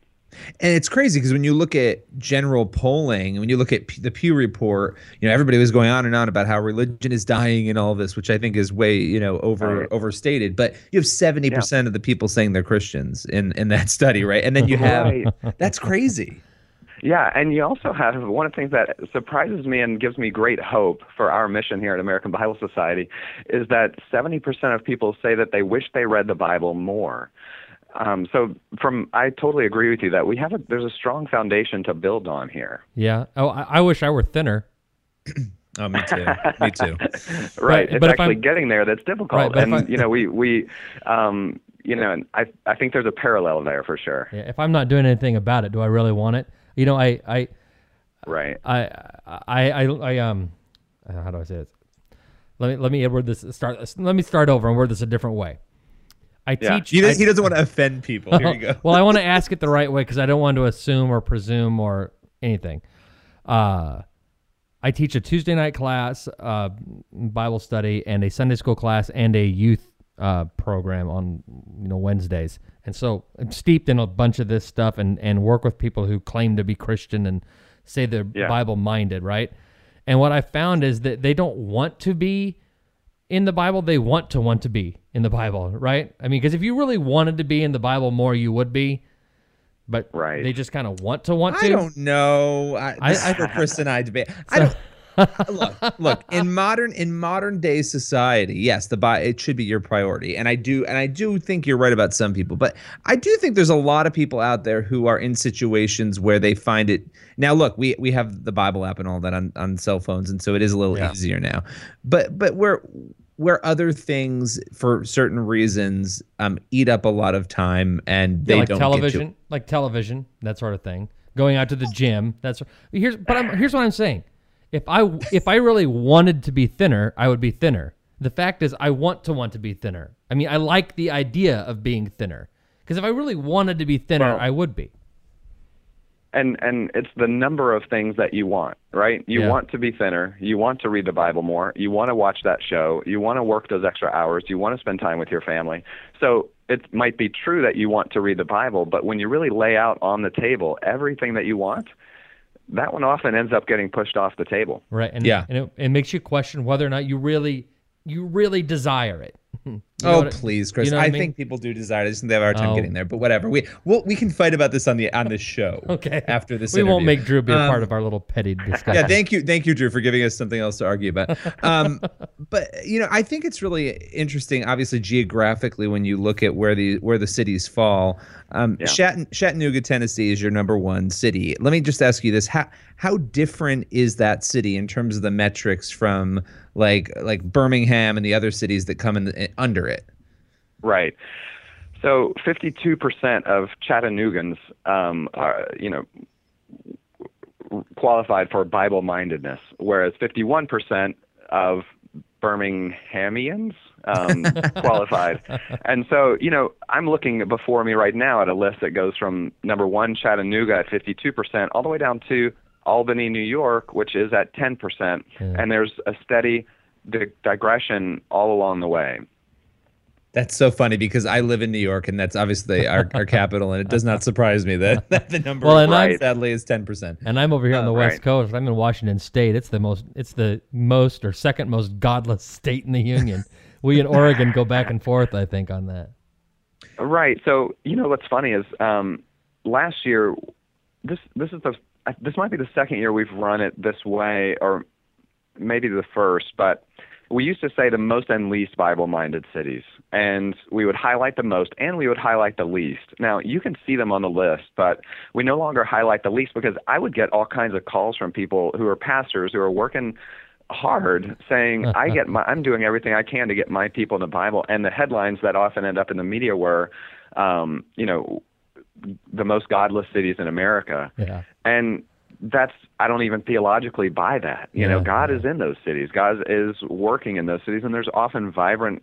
And it's crazy because when you look at general polling, when you look at P- the Pew report, you know everybody was going on and on about how religion is dying and all this, which I think is way you know over Right. overstated. But you have seventy percent of the people saying they're Christians in in that study, right? And then you have Right. that's crazy. Yeah, and you also have one of the things that surprises me and gives me great hope for our mission here at American Bible Society is that 70% of people say that they wish they read the Bible more. Um, so, from I totally agree with you that we have a there's a strong foundation to build on here. Yeah. Oh, I, I wish I were thinner. Oh, me too. me too. Right, But- it's but actually getting there that's difficult, Right, and I- you know we we um, you know and I I think there's a parallel there for sure. Yeah, if I'm not doing anything about it, do I really want it? You know, I I Right. I I I, I um uh, how do I say this? Let me let me word this start let me start over and word this a different way. I Yeah. teach He, does, I- he doesn't want to offend people. Here you go. well, I want to ask it the right way because I don't want to assume or presume or anything. Uh, I teach a Tuesday night class, uh, Bible study, and a Sunday school class, and a youth uh, program on you know Wednesdays. And so I'm steeped in a bunch of this stuff, and and work with people who claim to be Christian and say they're Yeah. Bible minded, right? And what I found is that they don't want to be in the Bible, they want to want to be in the Bible, right? I mean, because if you really wanted to be in the Bible more, you would be. But Right. they just kind of want to want to. I don't know. I, I- this is where Chris and I debate. I don't. Look, look. In modern in modern day society, yes, the Bi- it should be your priority, and I do and I do think you're right about some people, but I do think there's a lot of people out there who are in situations where they find it. Now, look, we we have the Bible app and all that on on cell phones, and so it is a little Yeah. easier now. But but where where other things for certain reasons um eat up a lot of time and they Yeah, like don't television, like television, that sort of thing. Going out to the gym, that's here's. But I'm, here's what I'm saying: if I if I really wanted to be thinner, I would be thinner. The fact is, I want to want to be thinner. I mean, I like the idea of being thinner because if I really wanted to be thinner, Well- I would be. and and it's the number of things that you want right you Yeah. want to be thinner you want to read the bible more you want to watch that show you want to work those extra hours you want to spend time with your family so it might be true that you want to read the bible but when you really lay out on the table everything that you want that one often ends up getting pushed off the table Right. And, Yeah. And it, it makes you question whether or not you really you really desire it. You know oh what please, Chris! you know I, I mean? think people do desire. it. I just think they have a hard time Oh. getting there. But whatever. We we'll, we can fight about this on the on this show. Okay. After this, we won't make Drew be a Um, part of our little petty discussion. Yeah, thank you, thank you, Drew, for giving us something else to argue about. Um, but you know, I think it's really interesting. Obviously, geographically, when you look at where the where the cities fall, um, Yeah. Chatt- Chattanooga, Tennessee, is your number one city. Let me just ask you this: how how different is that city in terms of the metrics from like like Birmingham and the other cities that come in under it? Right. So 52% of Chattanoogans are, you know, qualified for Bible mindedness, whereas 51% of Birminghamians um, qualified. And so, you know, I'm looking before me right now at a list that goes from number one, Chattanooga at 52%, all the way down to Albany, New York, which is at 10%. And there's a steady di- digression all along the way. That's so funny because I live in New York and that's obviously our, our capital, and it does not surprise me that, that the number Well, and I'm- sadly is ten percent. And I'm over here on the West. Coast. I'm in Washington State. It's the most it's the most or second most godless state in the union. we in Oregon go back and forth, I think, on that. Right. So you know what's funny is um, last year, this this is the this might be the second year we've run it this way, or maybe the first, but we used to say the most and least Bible minded cities. And we would highlight the most and we would highlight the least. Now, you can see them on the list, but we no longer highlight the least because I would get all kinds of calls from people who are pastors who are working hard saying I get my I'm doing everything I can to get my people in the Bible and the headlines that often end up in the media were um, you know the most godless cities in America. Yeah. And that's I don't even theologically buy that. You know, God yeah. is in those cities. God is working in those cities and there's often vibrant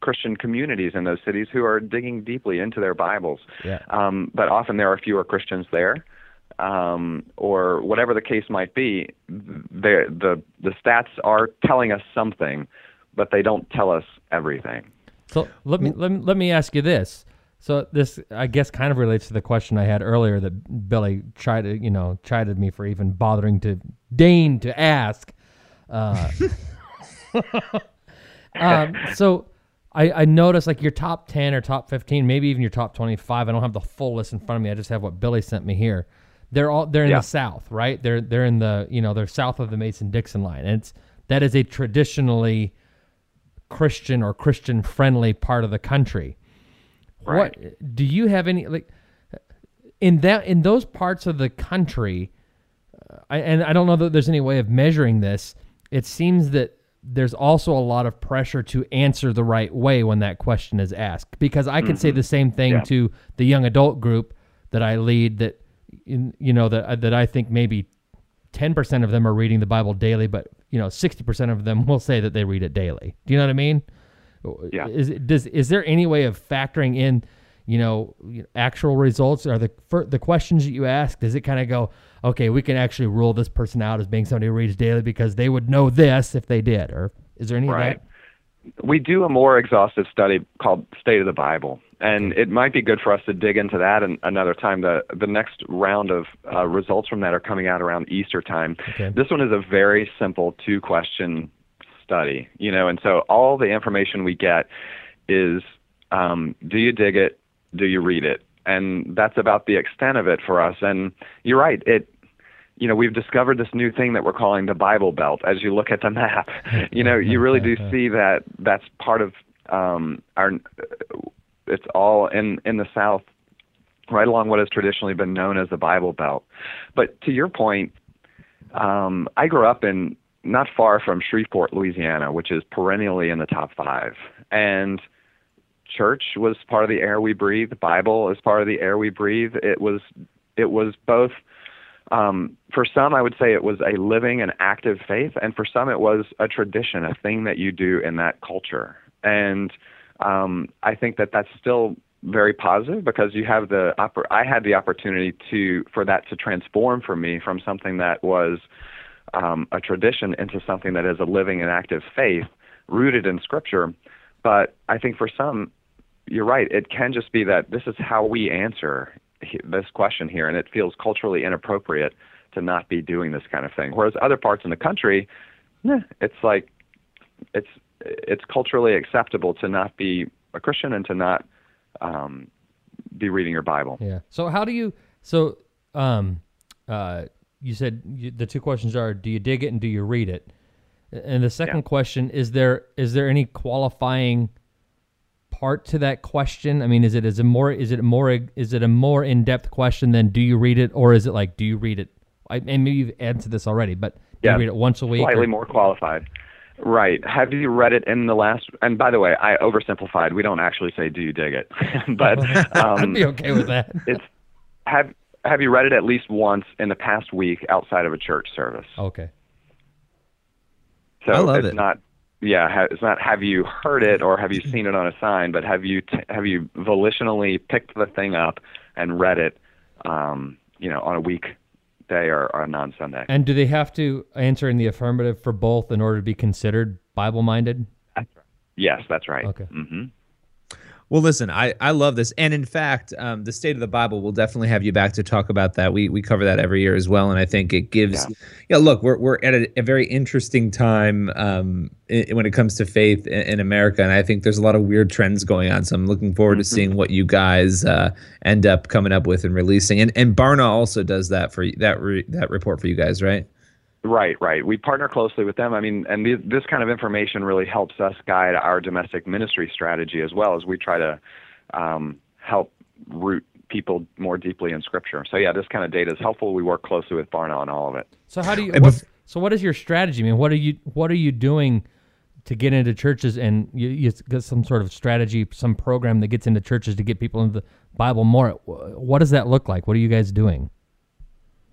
Christian communities in those cities who are digging deeply into their Bibles. Yeah. Um, but often there are fewer Christians there. Um, or whatever the case might be, the the the stats are telling us something, but they don't tell us everything. So let me let me let me ask you this. So this I guess kind of relates to the question I had earlier that Billy tried to you know chided me for even bothering to deign to ask. Uh, um, so I, I noticed like your top ten or top fifteen, maybe even your top twenty five. I don't have the full list in front of me. I just have what Billy sent me here. They're all they're in Yeah. the South, right? They're they're in the you know they're south of the Mason Dixon line, and it's that is a traditionally Christian or Christian friendly part of the country. What do you have any like in that in those parts of the country? uh, I, and I don't know that there's any way of measuring this. It seems that there's also a lot of pressure to answer the right way when that question is asked. Because I could say the same thing Yeah. to the young adult group that I lead. That in, you know that that I think maybe ten percent of them are reading the Bible daily, but you know sixty percent of them will say that they read it daily. Do you know what I mean? Yeah. Is it- does is there any way of factoring in, you know, actual results or the for the questions that you ask? Does it kind of go, okay, we can actually rule this person out as being somebody who reads daily because they would know this if they did, or is there any Right. we do a more exhaustive study called State of the Bible, and it might be good for us to dig into that an, another time. The the next round of uh, results from that are coming out around Easter time. Okay. This one is a very simple two question study, you know, and so all the information we get is um, do you dig it? Do you read it? And that's about the extent of it for us. And you're right, it you know, we've discovered this new thing that we're calling the Bible Belt. As you look at the map, you know, you really do see that that's part of um, our. It's all in in the South, right along what has traditionally been known as the Bible Belt. But to your point, um, I grew up in not far from Shreveport, Louisiana, which is perennially in the top five, and church was part of the air we breathe. The Bible is part of the air we breathe. It was it was both um, for some, I would say it was a living and active faith, and for some, it was a tradition, a thing that you do in that culture. And um, I think that that's still very positive because you have the oppor- I had the opportunity to for that to transform for me from something that was um, a tradition into something that is a living and active faith rooted in Scripture. But I think for some, you're right. It can just be that this is how we answer this question here, and it feels culturally inappropriate to not be doing this kind of thing. Whereas other parts in the country, it's like it's it's culturally acceptable to not be a Christian and to not um, be reading your Bible. Yeah. So how do you? So, um, uh, you said you, the two questions are: Do you dig it and do you read it? And the second Yeah. question is there is there any qualifying part to that question? I mean, is it is it more is it more is it a more in depth question than do you read it, or is it like do you read it? I, and maybe you've answered this already, but do Yeah. you read it once a week? Slightly or- more qualified. Right. Have you read it in the last? And by the way, I oversimplified. We don't actually say, "Do you dig it?" but um, I'd be okay with that. it's have have you read it at least once in the past week outside of a church service? Okay. So I love it's it. not yeah, it's not have you heard it or have you seen it on a sign, but have you t- have you volitionally picked the thing up and read it um, you know, on a weekday or, or a non-Sunday? And do they have to answer in the affirmative for both in order to be considered Bible minded? Yes, that's right. Okay. Mhm. Well, listen, I, I love this, and in fact, um, the state of the Bible will definitely have you back to talk about that. We we cover that every year as well, and I think it gives. Yeah. Yeah, look, we're we're at a, a very interesting time um, i when it comes to faith in, in America, and I think there's a lot of weird trends going on. So I'm looking forward to seeing what you guys uh, end up coming up with and releasing. And and Barna also does that for that re, that report for you guys, right? Right, right. We partner closely with them. I mean, and th- this kind of information really helps us guide our domestic ministry strategy as well as we try to um, help root people more deeply in Scripture. So yeah, this kind of data is helpful. We work closely with Barna on all of it. So how do you? And What's, so what is your strategy? I mean, what are you what are you doing to get into churches and you, you get some sort of strategy, some program that gets into churches to get people into the Bible more? What does that look like? What are you guys doing?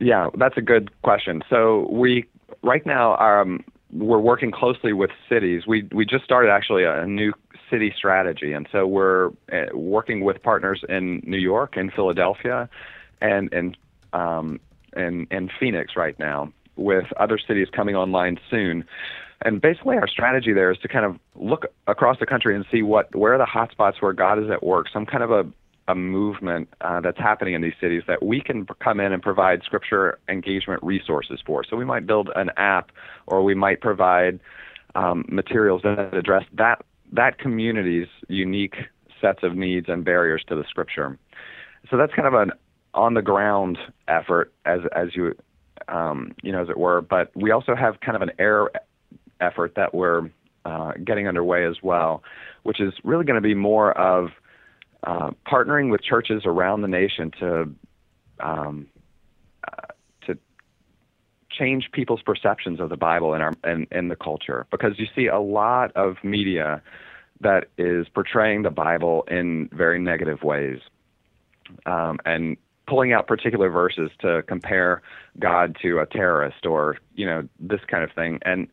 Yeah, that's a good question. So we right now um, we're working closely with cities. We we just started actually a, new city strategy, and so we're uh, working with partners in New York and Philadelphia, and and um, and and Phoenix right now, with other cities coming online soon. And basically, our strategy there is to kind of look across the country and see what where are the hotspots where God is at work. Some kind of a a movement uh, that's happening in these cities that we can come in and provide scripture engagement resources for. So we might build an app, or we might provide um, materials that address that that community's unique sets of needs and barriers to the scripture. So that's kind of an on the ground effort, as as you um, you know, as it were. But we also have kind of an air effort that we're uh, getting underway as well, which is really going to be more of uh, partnering with churches around the nation to um, uh, to change people's perceptions of the Bible in our in, in the culture. Because you see a lot of media that is portraying the Bible in very negative ways um, and pulling out particular verses to compare God to a terrorist or you know this kind of thing. And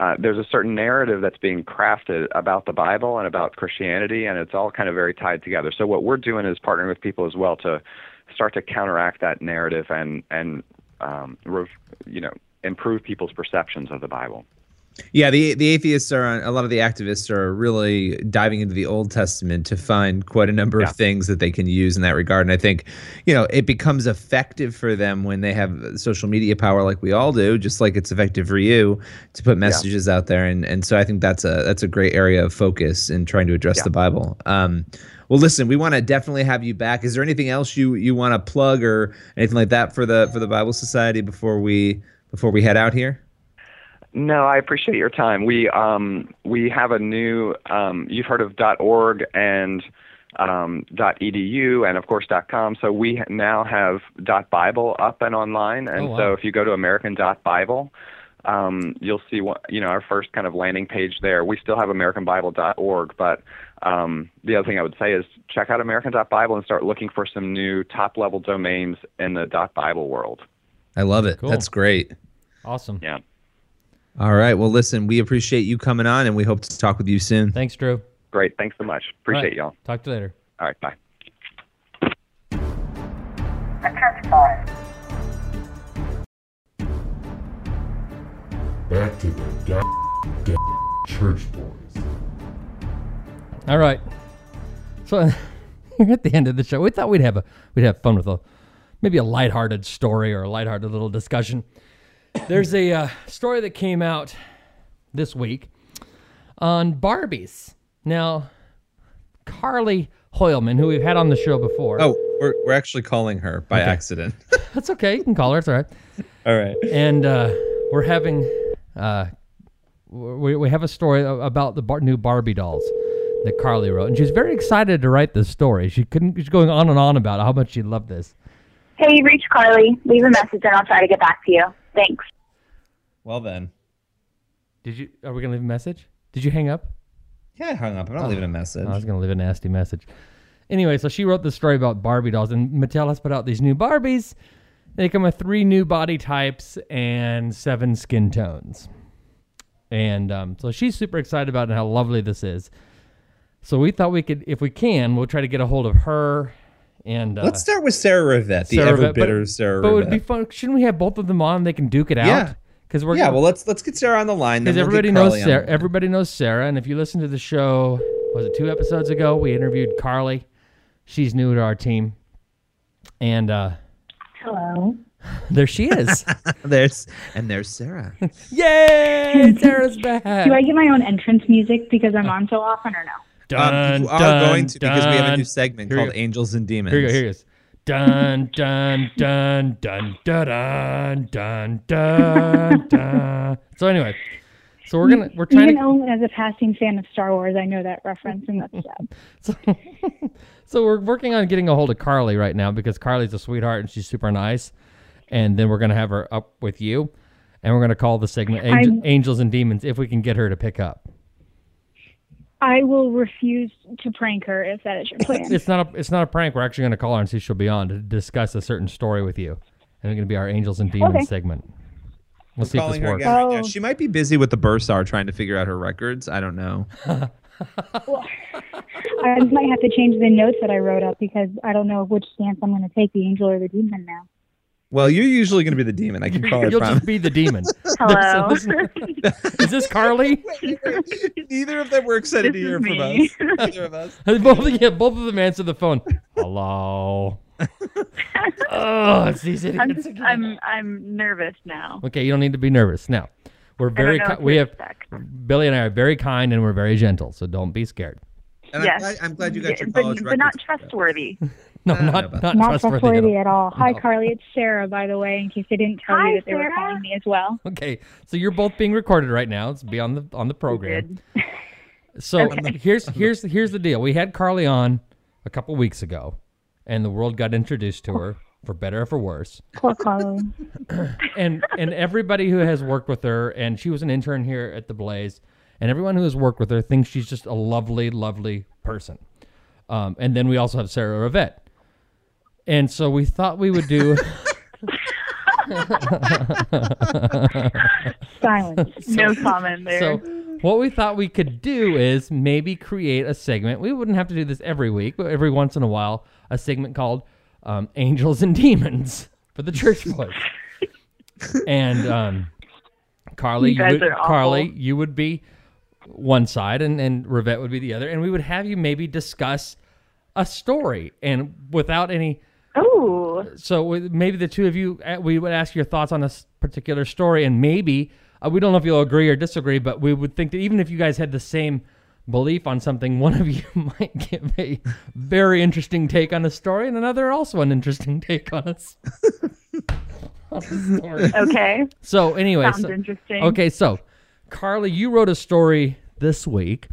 uh, there's a certain narrative that's being crafted about the Bible and about Christianity, and it's all kind of very tied together. So what we're doing is partnering with people as well to start to counteract that narrative and and um, you know improve people's perceptions of the Bible. Yeah, the the atheists are on, a lot of the activists are really diving into the Old Testament to find quite a number Yeah. of things that they can use in that regard. And I think, you know, it becomes effective for them when they have social media power like we all do, just like it's effective for you to put messages out there. And and so I think that's a that's a great area of focus in trying to address Yeah. the Bible. Um, well, listen, we want to definitely have you back. Is there anything else you you want to plug or anything like that for the for the Bible Society before we before we head out here? No, I appreciate your time. We um, we have a new um, you've heard of .org and um, .edu and of course .com. So we now have .bible up and online, and Oh, wow. so if you go to American.bible, um, you'll see what you know our first kind of landing page there. We still have AmericanBible.org, but um, the other thing I would say is check out American.bible and start looking for some new top level domains in the .bible world. I love it. Cool. That's great. Awesome. Yeah. All right. Well, listen, we appreciate you coming on, and we hope to talk with you soon. Thanks, Drew. Great. Thanks so much. Appreciate All right. y'all. Talk to you later. All right. Bye. Church Boys. Back to the goddamn church boys. All right. So at the end of the show, we thought we'd have a we'd have fun with a maybe a lighthearted story or a lighthearted little discussion. There's a uh, story that came out this week on Barbies. Now, Carly Hoyleman, who we've had on the show before. Oh, we're, we're actually calling her by accident. that's okay. You can call her. It's all right. All right. and uh, we're having uh, we, we have a story about the bar- new Barbie dolls that Carly wrote, and she's very excited to write this story. She couldn't. She's going on and on about how much she loved this. Hey, you reached Carly. Leave a message and I'll try to get back to you. Thanks. Well then. Did you? Are we gonna leave a message? Did you hang up? Yeah, I hung up. I'm not leaving a message. I was gonna leave a nasty message. Anyway, so she wrote this story about Barbie dolls, and Mattel has put out these new Barbies. They come with three new body types and seven skin tones. And um, so she's super excited about how lovely this is. So we thought we could, if we can, we'll try to get a hold of her. And uh, Let's start with Sarah Rivette, the Sarah ever bitter but, Sarah But it would be fun. Shouldn't we have both of them on? They can duke it out. Yeah. Because we're yeah, well, let's let's get Sarah on the line. then because we'll everybody knows Sarah. Everybody knows Sarah, and if you listen to the show, was it two episodes ago? We interviewed Carly. She's new to our team, and uh, Hello. there she is. There's and there's Sarah. Yay! Sarah's back. Do I get my own entrance music because I'm on so often or no? Dun, um, dun, are going to because we have a new segment called Angels and Demons. Here you go. Here it is. Dun dun dun dun dun dun dun dun. dun. so anyway, so we're gonna we're trying. Even to, as a passing fan of Star Wars, I know that reference and that's sad. so, so we're working on getting a hold of Carly right now because Carly's a sweetheart and she's super nice. And then we're gonna have her up with you, and we're gonna call the segment "Angels and Demons" if we can get her to pick up. I will refuse to prank her if that is your plan. It's not a it's not a prank. We're actually gonna call her and see if she'll be on to discuss a certain story with you, and it's gonna be our Angels and Demons Okay. segment. We'll see if Calling this her works. again right now. Oh. She might be busy with the Bursar trying to figure out her records. I don't know. I might have to change the notes that I wrote up because I don't know which stance I'm going to take, the angel or the demon now. Well, you're usually going to be the demon. I can call You'll it. just be the demon. Hello. This- is this Carly? Neither of them were excited This to hear from me. us. Neither of us. both, yeah, both of them answer the phone. Hello. oh, it's these I'm, idiots again. I'm I'm nervous now. Okay, you don't need to be nervous. Now, we're I very don't know ki- what we have expect. Billy and I are very kind and we're very gentle, so don't be scared. And yes. I'm, glad, I'm glad you got Yeah, your but, college but not trustworthy. No, don't know not not, Not trustworthy. trustworthy at at all. Hi, No. Carly. It's Sarah, by the way, in case I didn't tell Hi, you that they were calling me as well. Okay, so you're both being recorded right now. It's be on the on the program. Good. So here's here's here's the deal. We had Carly on a couple weeks ago, and the world got introduced to her for better or for worse. Poor Carly. and and everybody who has worked with her, and she was an intern here at the Blaze, and everyone who has worked with her thinks she's just a lovely, lovely person. Um, and then we also have Sarah Rivette. And so we thought we would do. Silence. no comment there. So what we thought we could do is maybe create a segment. We wouldn't have to do this every week, but every once in a while, a segment called um, "Angels and Demons" for the church boys. and um, Carly, You guys would. Carly, you would be one side, and and Rivette would be the other, and we would have you maybe discuss a story, and without any oh, so maybe the two of you, uh, we would ask your thoughts on this particular story, and maybe uh, we don't know if you'll agree or disagree, but we would think that even if you guys had the same belief on something, one of you might give a very interesting take on a story, and another also an interesting take on a, s- on a story. okay. So anyway, Sounds so- interesting. Okay, so Carly, you wrote a story this week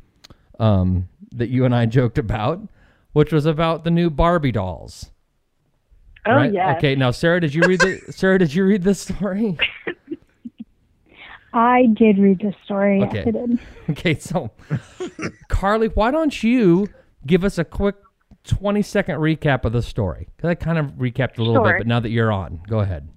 um, that you and I joked about, which was about the new Barbie dolls. Oh right? yes. Okay, now Sarah, did you read the Sarah? Did you read this story? I did read this story. Okay. Yes, I did. Okay, so Carly, why don't you give us a quick twenty second recap of the story? Because I kind of recapped a little bit, but now that you're on, go ahead.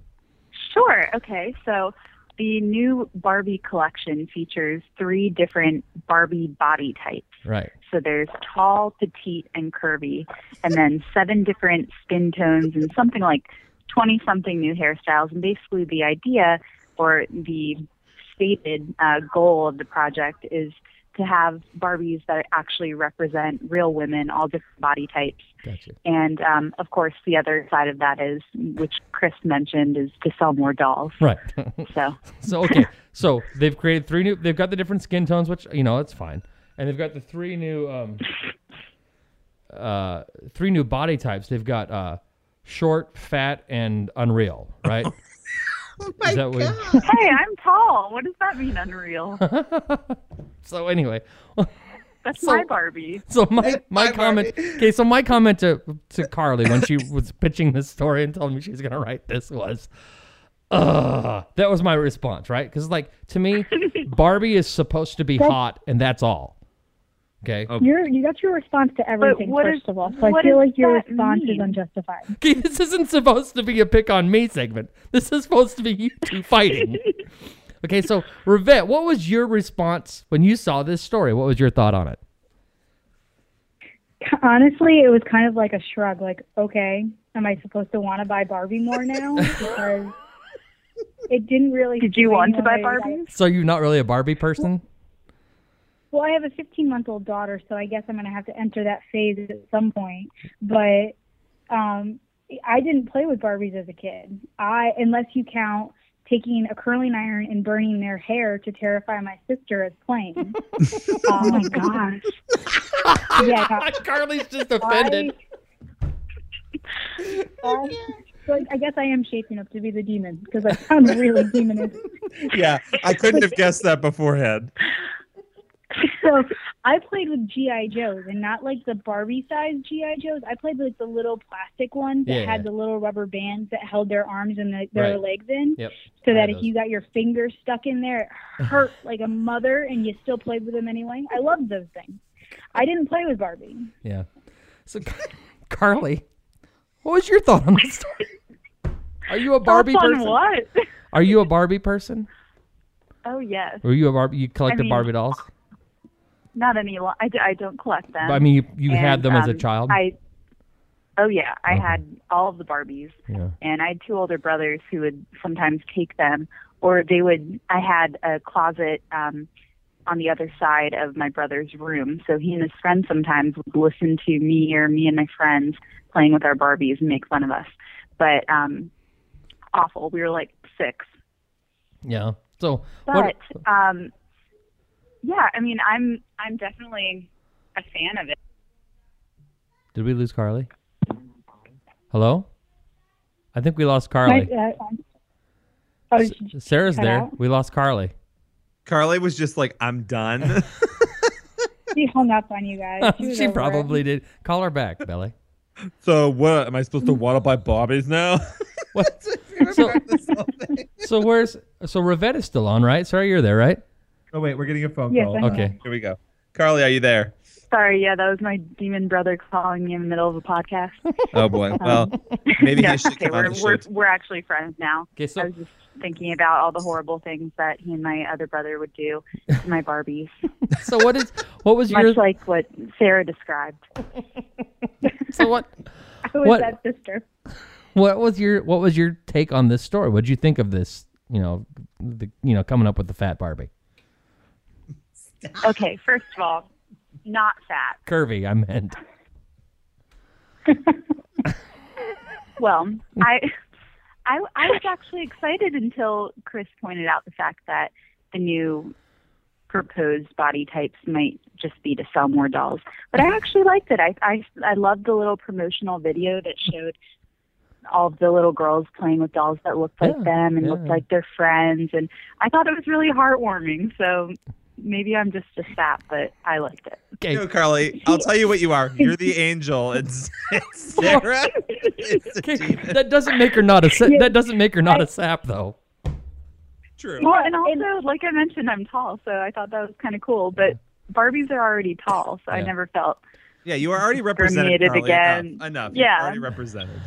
Sure. Okay. So the new Barbie collection features three different Barbie body types. Right. So there's tall, petite, and curvy, and then seven different skin tones and something like 20 something new hairstyles. And basically, the idea or the stated uh, goal of the project is to have Barbies that actually represent real women, all different body types. Gotcha. And um, of course, the other side of that is, which Chris mentioned, is to sell more dolls. Right. So so okay, so they've created three new. They've got the different skin tones, which you know it's fine, and they've got the three new, um, uh, three new body types. They've got uh, short, fat, and unreal. Right. Oh my Is that what- god! hey, I'm tall. What does that mean, unreal? So anyway, That's So- my Barbie. so my my Bye, comment. Barbie. Okay, so my comment to to Carly when she was pitching this story and told me she was gonna write this was. Ugh, that was my response, right? Because, like, to me, Barbie is supposed to be hot, and that's all. Okay. You're, you got your response to everything, what first is- of all. So I feel like your response mean? is unjustified. Okay, this isn't supposed to be a pick on me segment. This is supposed to be you two fighting. Okay, so Rivette, what was your response when you saw this story? What was your thought on it? Honestly, it was kind of like a shrug, like, okay, am I supposed to want to buy Barbie more now? Because it didn't really. Did you want to buy way or the. Barbies? So you're not really a Barbie person? Well, I have a 15 month old daughter, so I guess I'm going to have to enter that phase at some point. But um, I didn't play with Barbies as a kid. I, unless you count taking a curling iron and burning their hair to terrify my sister as playing. Oh my gosh. yeah, no, Carly's just offended. Um, so I, I guess I am shaping up to be the demon because I sound really demonish. yeah, I couldn't have guessed that beforehand. so I played with GI Joes and not like the Barbie sized GI Joes. I played with the little plastic ones that Yeah. had the little rubber bands that held their arms and the, their Right. legs in. Yep. So that if those. you got your fingers stuck in there, it hurt like a mother, and you still played with them anyway. I loved those things. I didn't play with Barbie. Yeah. So, Carly, what was your thought on this story? Are you a Barbie on person? what? Are you a Barbie person? Oh yes. Were you a Barbie? You collected mean, Barbie dolls? Not any. I, I don't collect them. I mean, you, you had And, them as a um, child. I. Oh yeah, I had all of the Barbies, yeah. and I had two older brothers who would sometimes take them, or they would. I had a closet um, on the other side of my brother's room, so he and his friends sometimes would listen to me or me and my friends playing with our Barbies and make fun of us. But um, awful. We were like six. Yeah. So, But what, um, yeah, I mean, I'm I'm definitely a fan of it. did we lose Carly? Hello? I think we lost Carly. I, uh, oh, Sarah's there. out? We lost Carly. Carly was just like, I'm done. she hung up on you guys. She, she over it. probably did. Call her back, Belly. So what? Am I supposed to want to buy Barbies now? What? so, so where's so Rivette is still on, right? Sorry, you're there, right? Oh wait, we're getting a phone Yes, call. Okay. Here we go. Carly, are you there? Sorry, yeah, that was my demon brother calling me in the middle of a podcast. Oh boy. Um, well, maybe yeah, he should okay, come we're, the show. we're we're actually friends now. Okay, so I was just thinking about all the horrible things that he and my other brother would do to my Barbies, so what is what was your much your like what Sarah described. so what Who was What- that sister? what was your what was your take on this story? What did you think of this? You know, the you know coming up with the fat Barbie, Okay, first of all, not fat. curvy. I meant. Well, I, I, I was actually excited until Chris pointed out the fact that the new proposed body types might just be to sell more dolls. But I actually liked it. I, I, I loved the little promotional video that showed all of the little girls playing with dolls that looked like Yeah, them and yeah. looked like their friends, and I thought it was really heartwarming. So maybe I'm just a sap, but I liked it. Okay, No, Carly, I'll tell you what you are. You're the angel, and Sarah is okay. demon. that doesn't make her not a sa- that doesn't make her not a sap though. True. Well, and also, like I mentioned, I'm tall, so I thought that was kind of cool. But Barbies are already tall, so I never felt. Yeah, you are already represented. Discriminated Carly, again. Enough. enough. Yeah. You're already represented.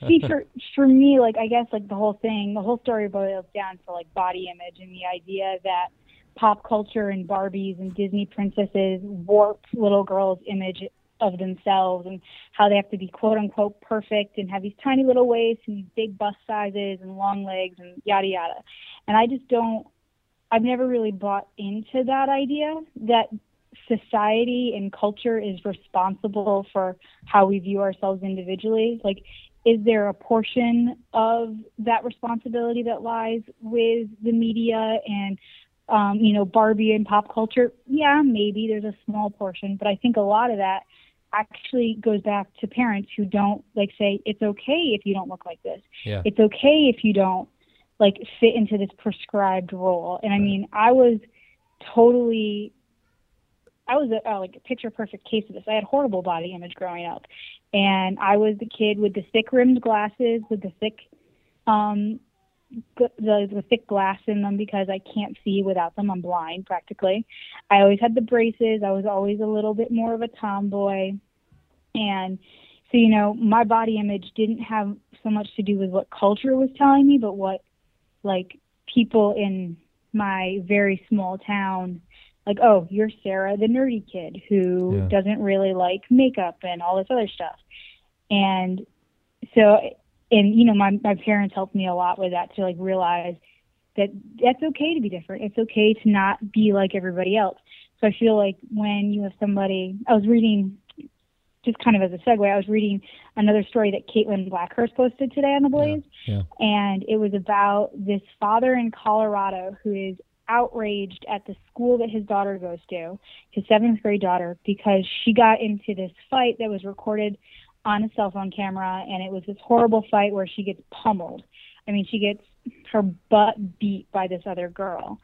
See, for for me, like I guess like the whole thing, the whole story boils down to like body image and the idea that pop culture and Barbies and Disney princesses warp little girls' image of themselves and how they have to be quote unquote perfect and have these tiny little waists and these big bust sizes and long legs and yada yada. And I just don't I've never really bought into that idea that society and culture is responsible for how we view ourselves individually. Like, is there a portion of that responsibility that lies with the media and, um, you know, Barbie and pop culture? Yeah, maybe there's a small portion, but I think a lot of that actually goes back to parents who don't like say it's okay if you don't look like this. Yeah. It's okay if you don't like fit into this prescribed role. And I mean, I was totally I was a, uh, like a picture perfect case of this. I had horrible body image growing up, and I was the kid with the thick rimmed glasses with the thick, um, the, the thick glass in them because I can't see without them. I'm blind practically. I always had the braces. I was always a little bit more of a tomboy, and so you know my body image didn't have so much to do with what culture was telling me, but what like people in my very small town like, oh, you're Sarah, the nerdy kid who Yeah. doesn't really like makeup and all this other stuff. And so, and you know, my my parents helped me a lot with that to like realize that that's okay to be different. It's okay to not be like everybody else. So I feel like when you have somebody, I was reading, just kind of as a segue, I was reading another story that Caitlin Blackhurst posted today on the Blaze, yeah. and it was about this father in Colorado who is outraged at the school that his daughter goes to, his seventh grade daughter, because she got into this fight that was recorded on a cell phone camera, and it was this horrible fight where she gets pummeled. I mean, she gets her butt beat by this other girl.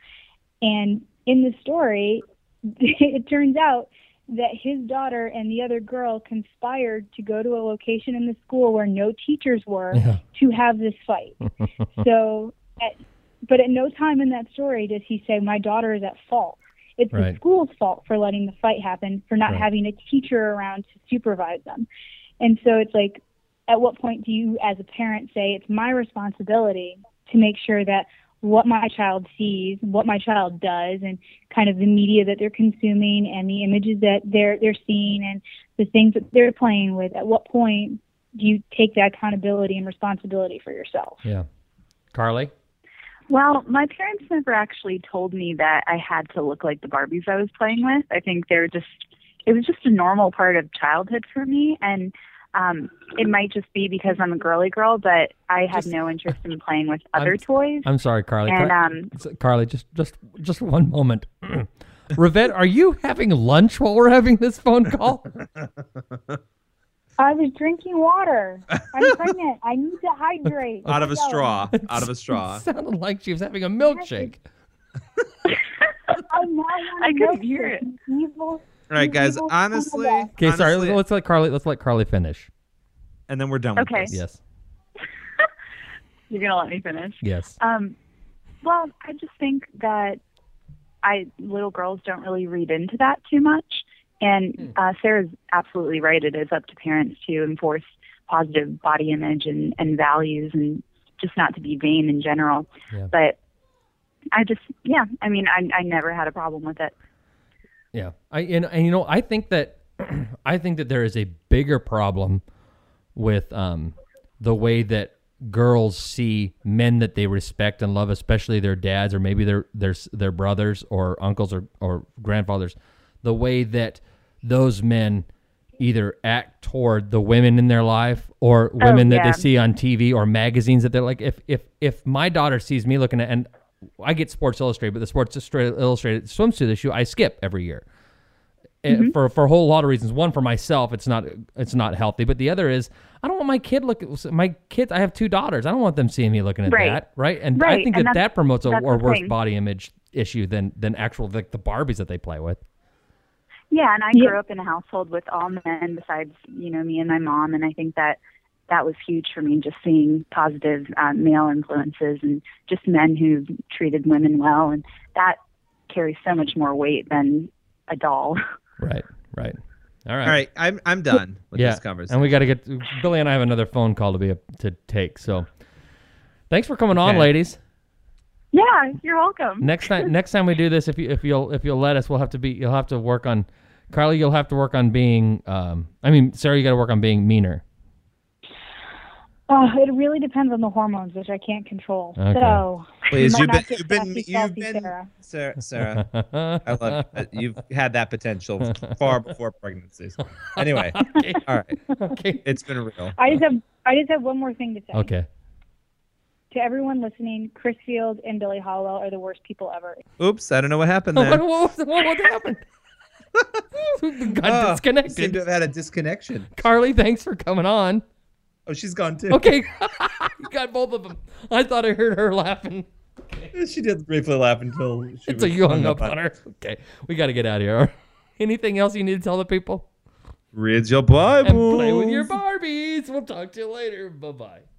And in the story, it turns out that his daughter and the other girl conspired to go to a location in the school where no teachers were Yeah. to have this fight. so, at, but at no time in that story does he say, My daughter is at fault. It's Right. the school's fault for letting the fight happen, for not Right. having a teacher around to supervise them. And so it's like, at what point do you, as a parent, say, It's my responsibility to make sure that what my child sees, what my child does, and kind of the media that they're consuming and the images that they're they're seeing and the things that they're playing with. At what point do you take that accountability and responsibility for yourself? Yeah. Carly? Well, my parents never actually told me that I had to look like the Barbies I was playing with. I think they're just it was just a normal part of childhood for me and um it might just be because I'm a girly girl, but I had no interest in playing with other I'm- toys. I'm sorry, Carly. And, Car- um, Carly, just just just one moment. Rivette, are you having lunch while we're having this phone call? I was drinking water. I'm pregnant. I need to hydrate. Out of a Let's straw. Out of a straw. sounded like she was having a milkshake. I now want I couldn't hear it. Evil, All right, guys. evil son of a Honestly. Okay, sorry. honestly- Let's let Carly. Let's let Carly finish. and then we're done with Okay. this. Yes. You're gonna let me finish. Yes. Um, well, I just think that I little girls don't really read into that too much. And uh, Sarah's absolutely right. It is up to parents to enforce positive body image and, and values, and just not to be vain in general. Yeah. But I just, yeah, I mean, I, I never had a problem with it. Yeah, I and, and you know I think that I think that there is a bigger problem with um, the way that girls see men that they respect and love, especially their dads or maybe their their their brothers or uncles or or grandfathers. The way that those men either act toward the women in their life or women that Oh, yeah. they see on TV or magazines that they're like if if if my daughter sees me looking at and I get Sports Illustrated, but the Sports Illustrated swimsuit issue I skip every year. Uh, For for a whole lot of reasons. One for myself, it's not it's not healthy, but the other is I don't want my kid look my kids. I have two daughters. I don't want them seeing me looking at Right. that, right? And I think and that that promotes a, a worse thing. body image issue than than actual like the Barbies that they play with. Yeah, and I Yeah. grew up in a household with all men besides, you know, me and my mom, and I think that that was huge for me, just seeing positive uh, male influences and just men who treated women well, and that carries so much more weight than a doll. Right, right. All right. All right, I'm I'm done with yeah, this conversation. and we got to get Billy and I have another phone call to be to take. So, thanks for coming on, ladies. yeah, you're welcome. next time next time we do this if you if you'll if you'll let us we'll have to be you'll have to work on carly you'll have to work on being um i mean sarah you got to work on being meaner Oh, it really depends on the hormones, which I can't control. Okay. So Please, you you've been you've been you've been Sarah. Sarah. Sarah I love you. You've had that potential far before pregnancies. Anyway, okay all right, okay it's been real. I just have I just have one more thing to say. okay To everyone listening, Chris Field and Billy Hallowell are the worst people ever. Oops, I don't know what happened what, there. what, what, what happened got Oh, disconnected Seem to have had a disconnection. carly thanks for coming on Oh, she's gone too. okay. You got both of them i thought i heard her laughing. She did briefly laugh until she so was you hung hung up on her. okay we got to get out of here. Anything else you need to tell the people? Read your Bible. And play with your barbies. We'll talk to you later. Bye-bye. The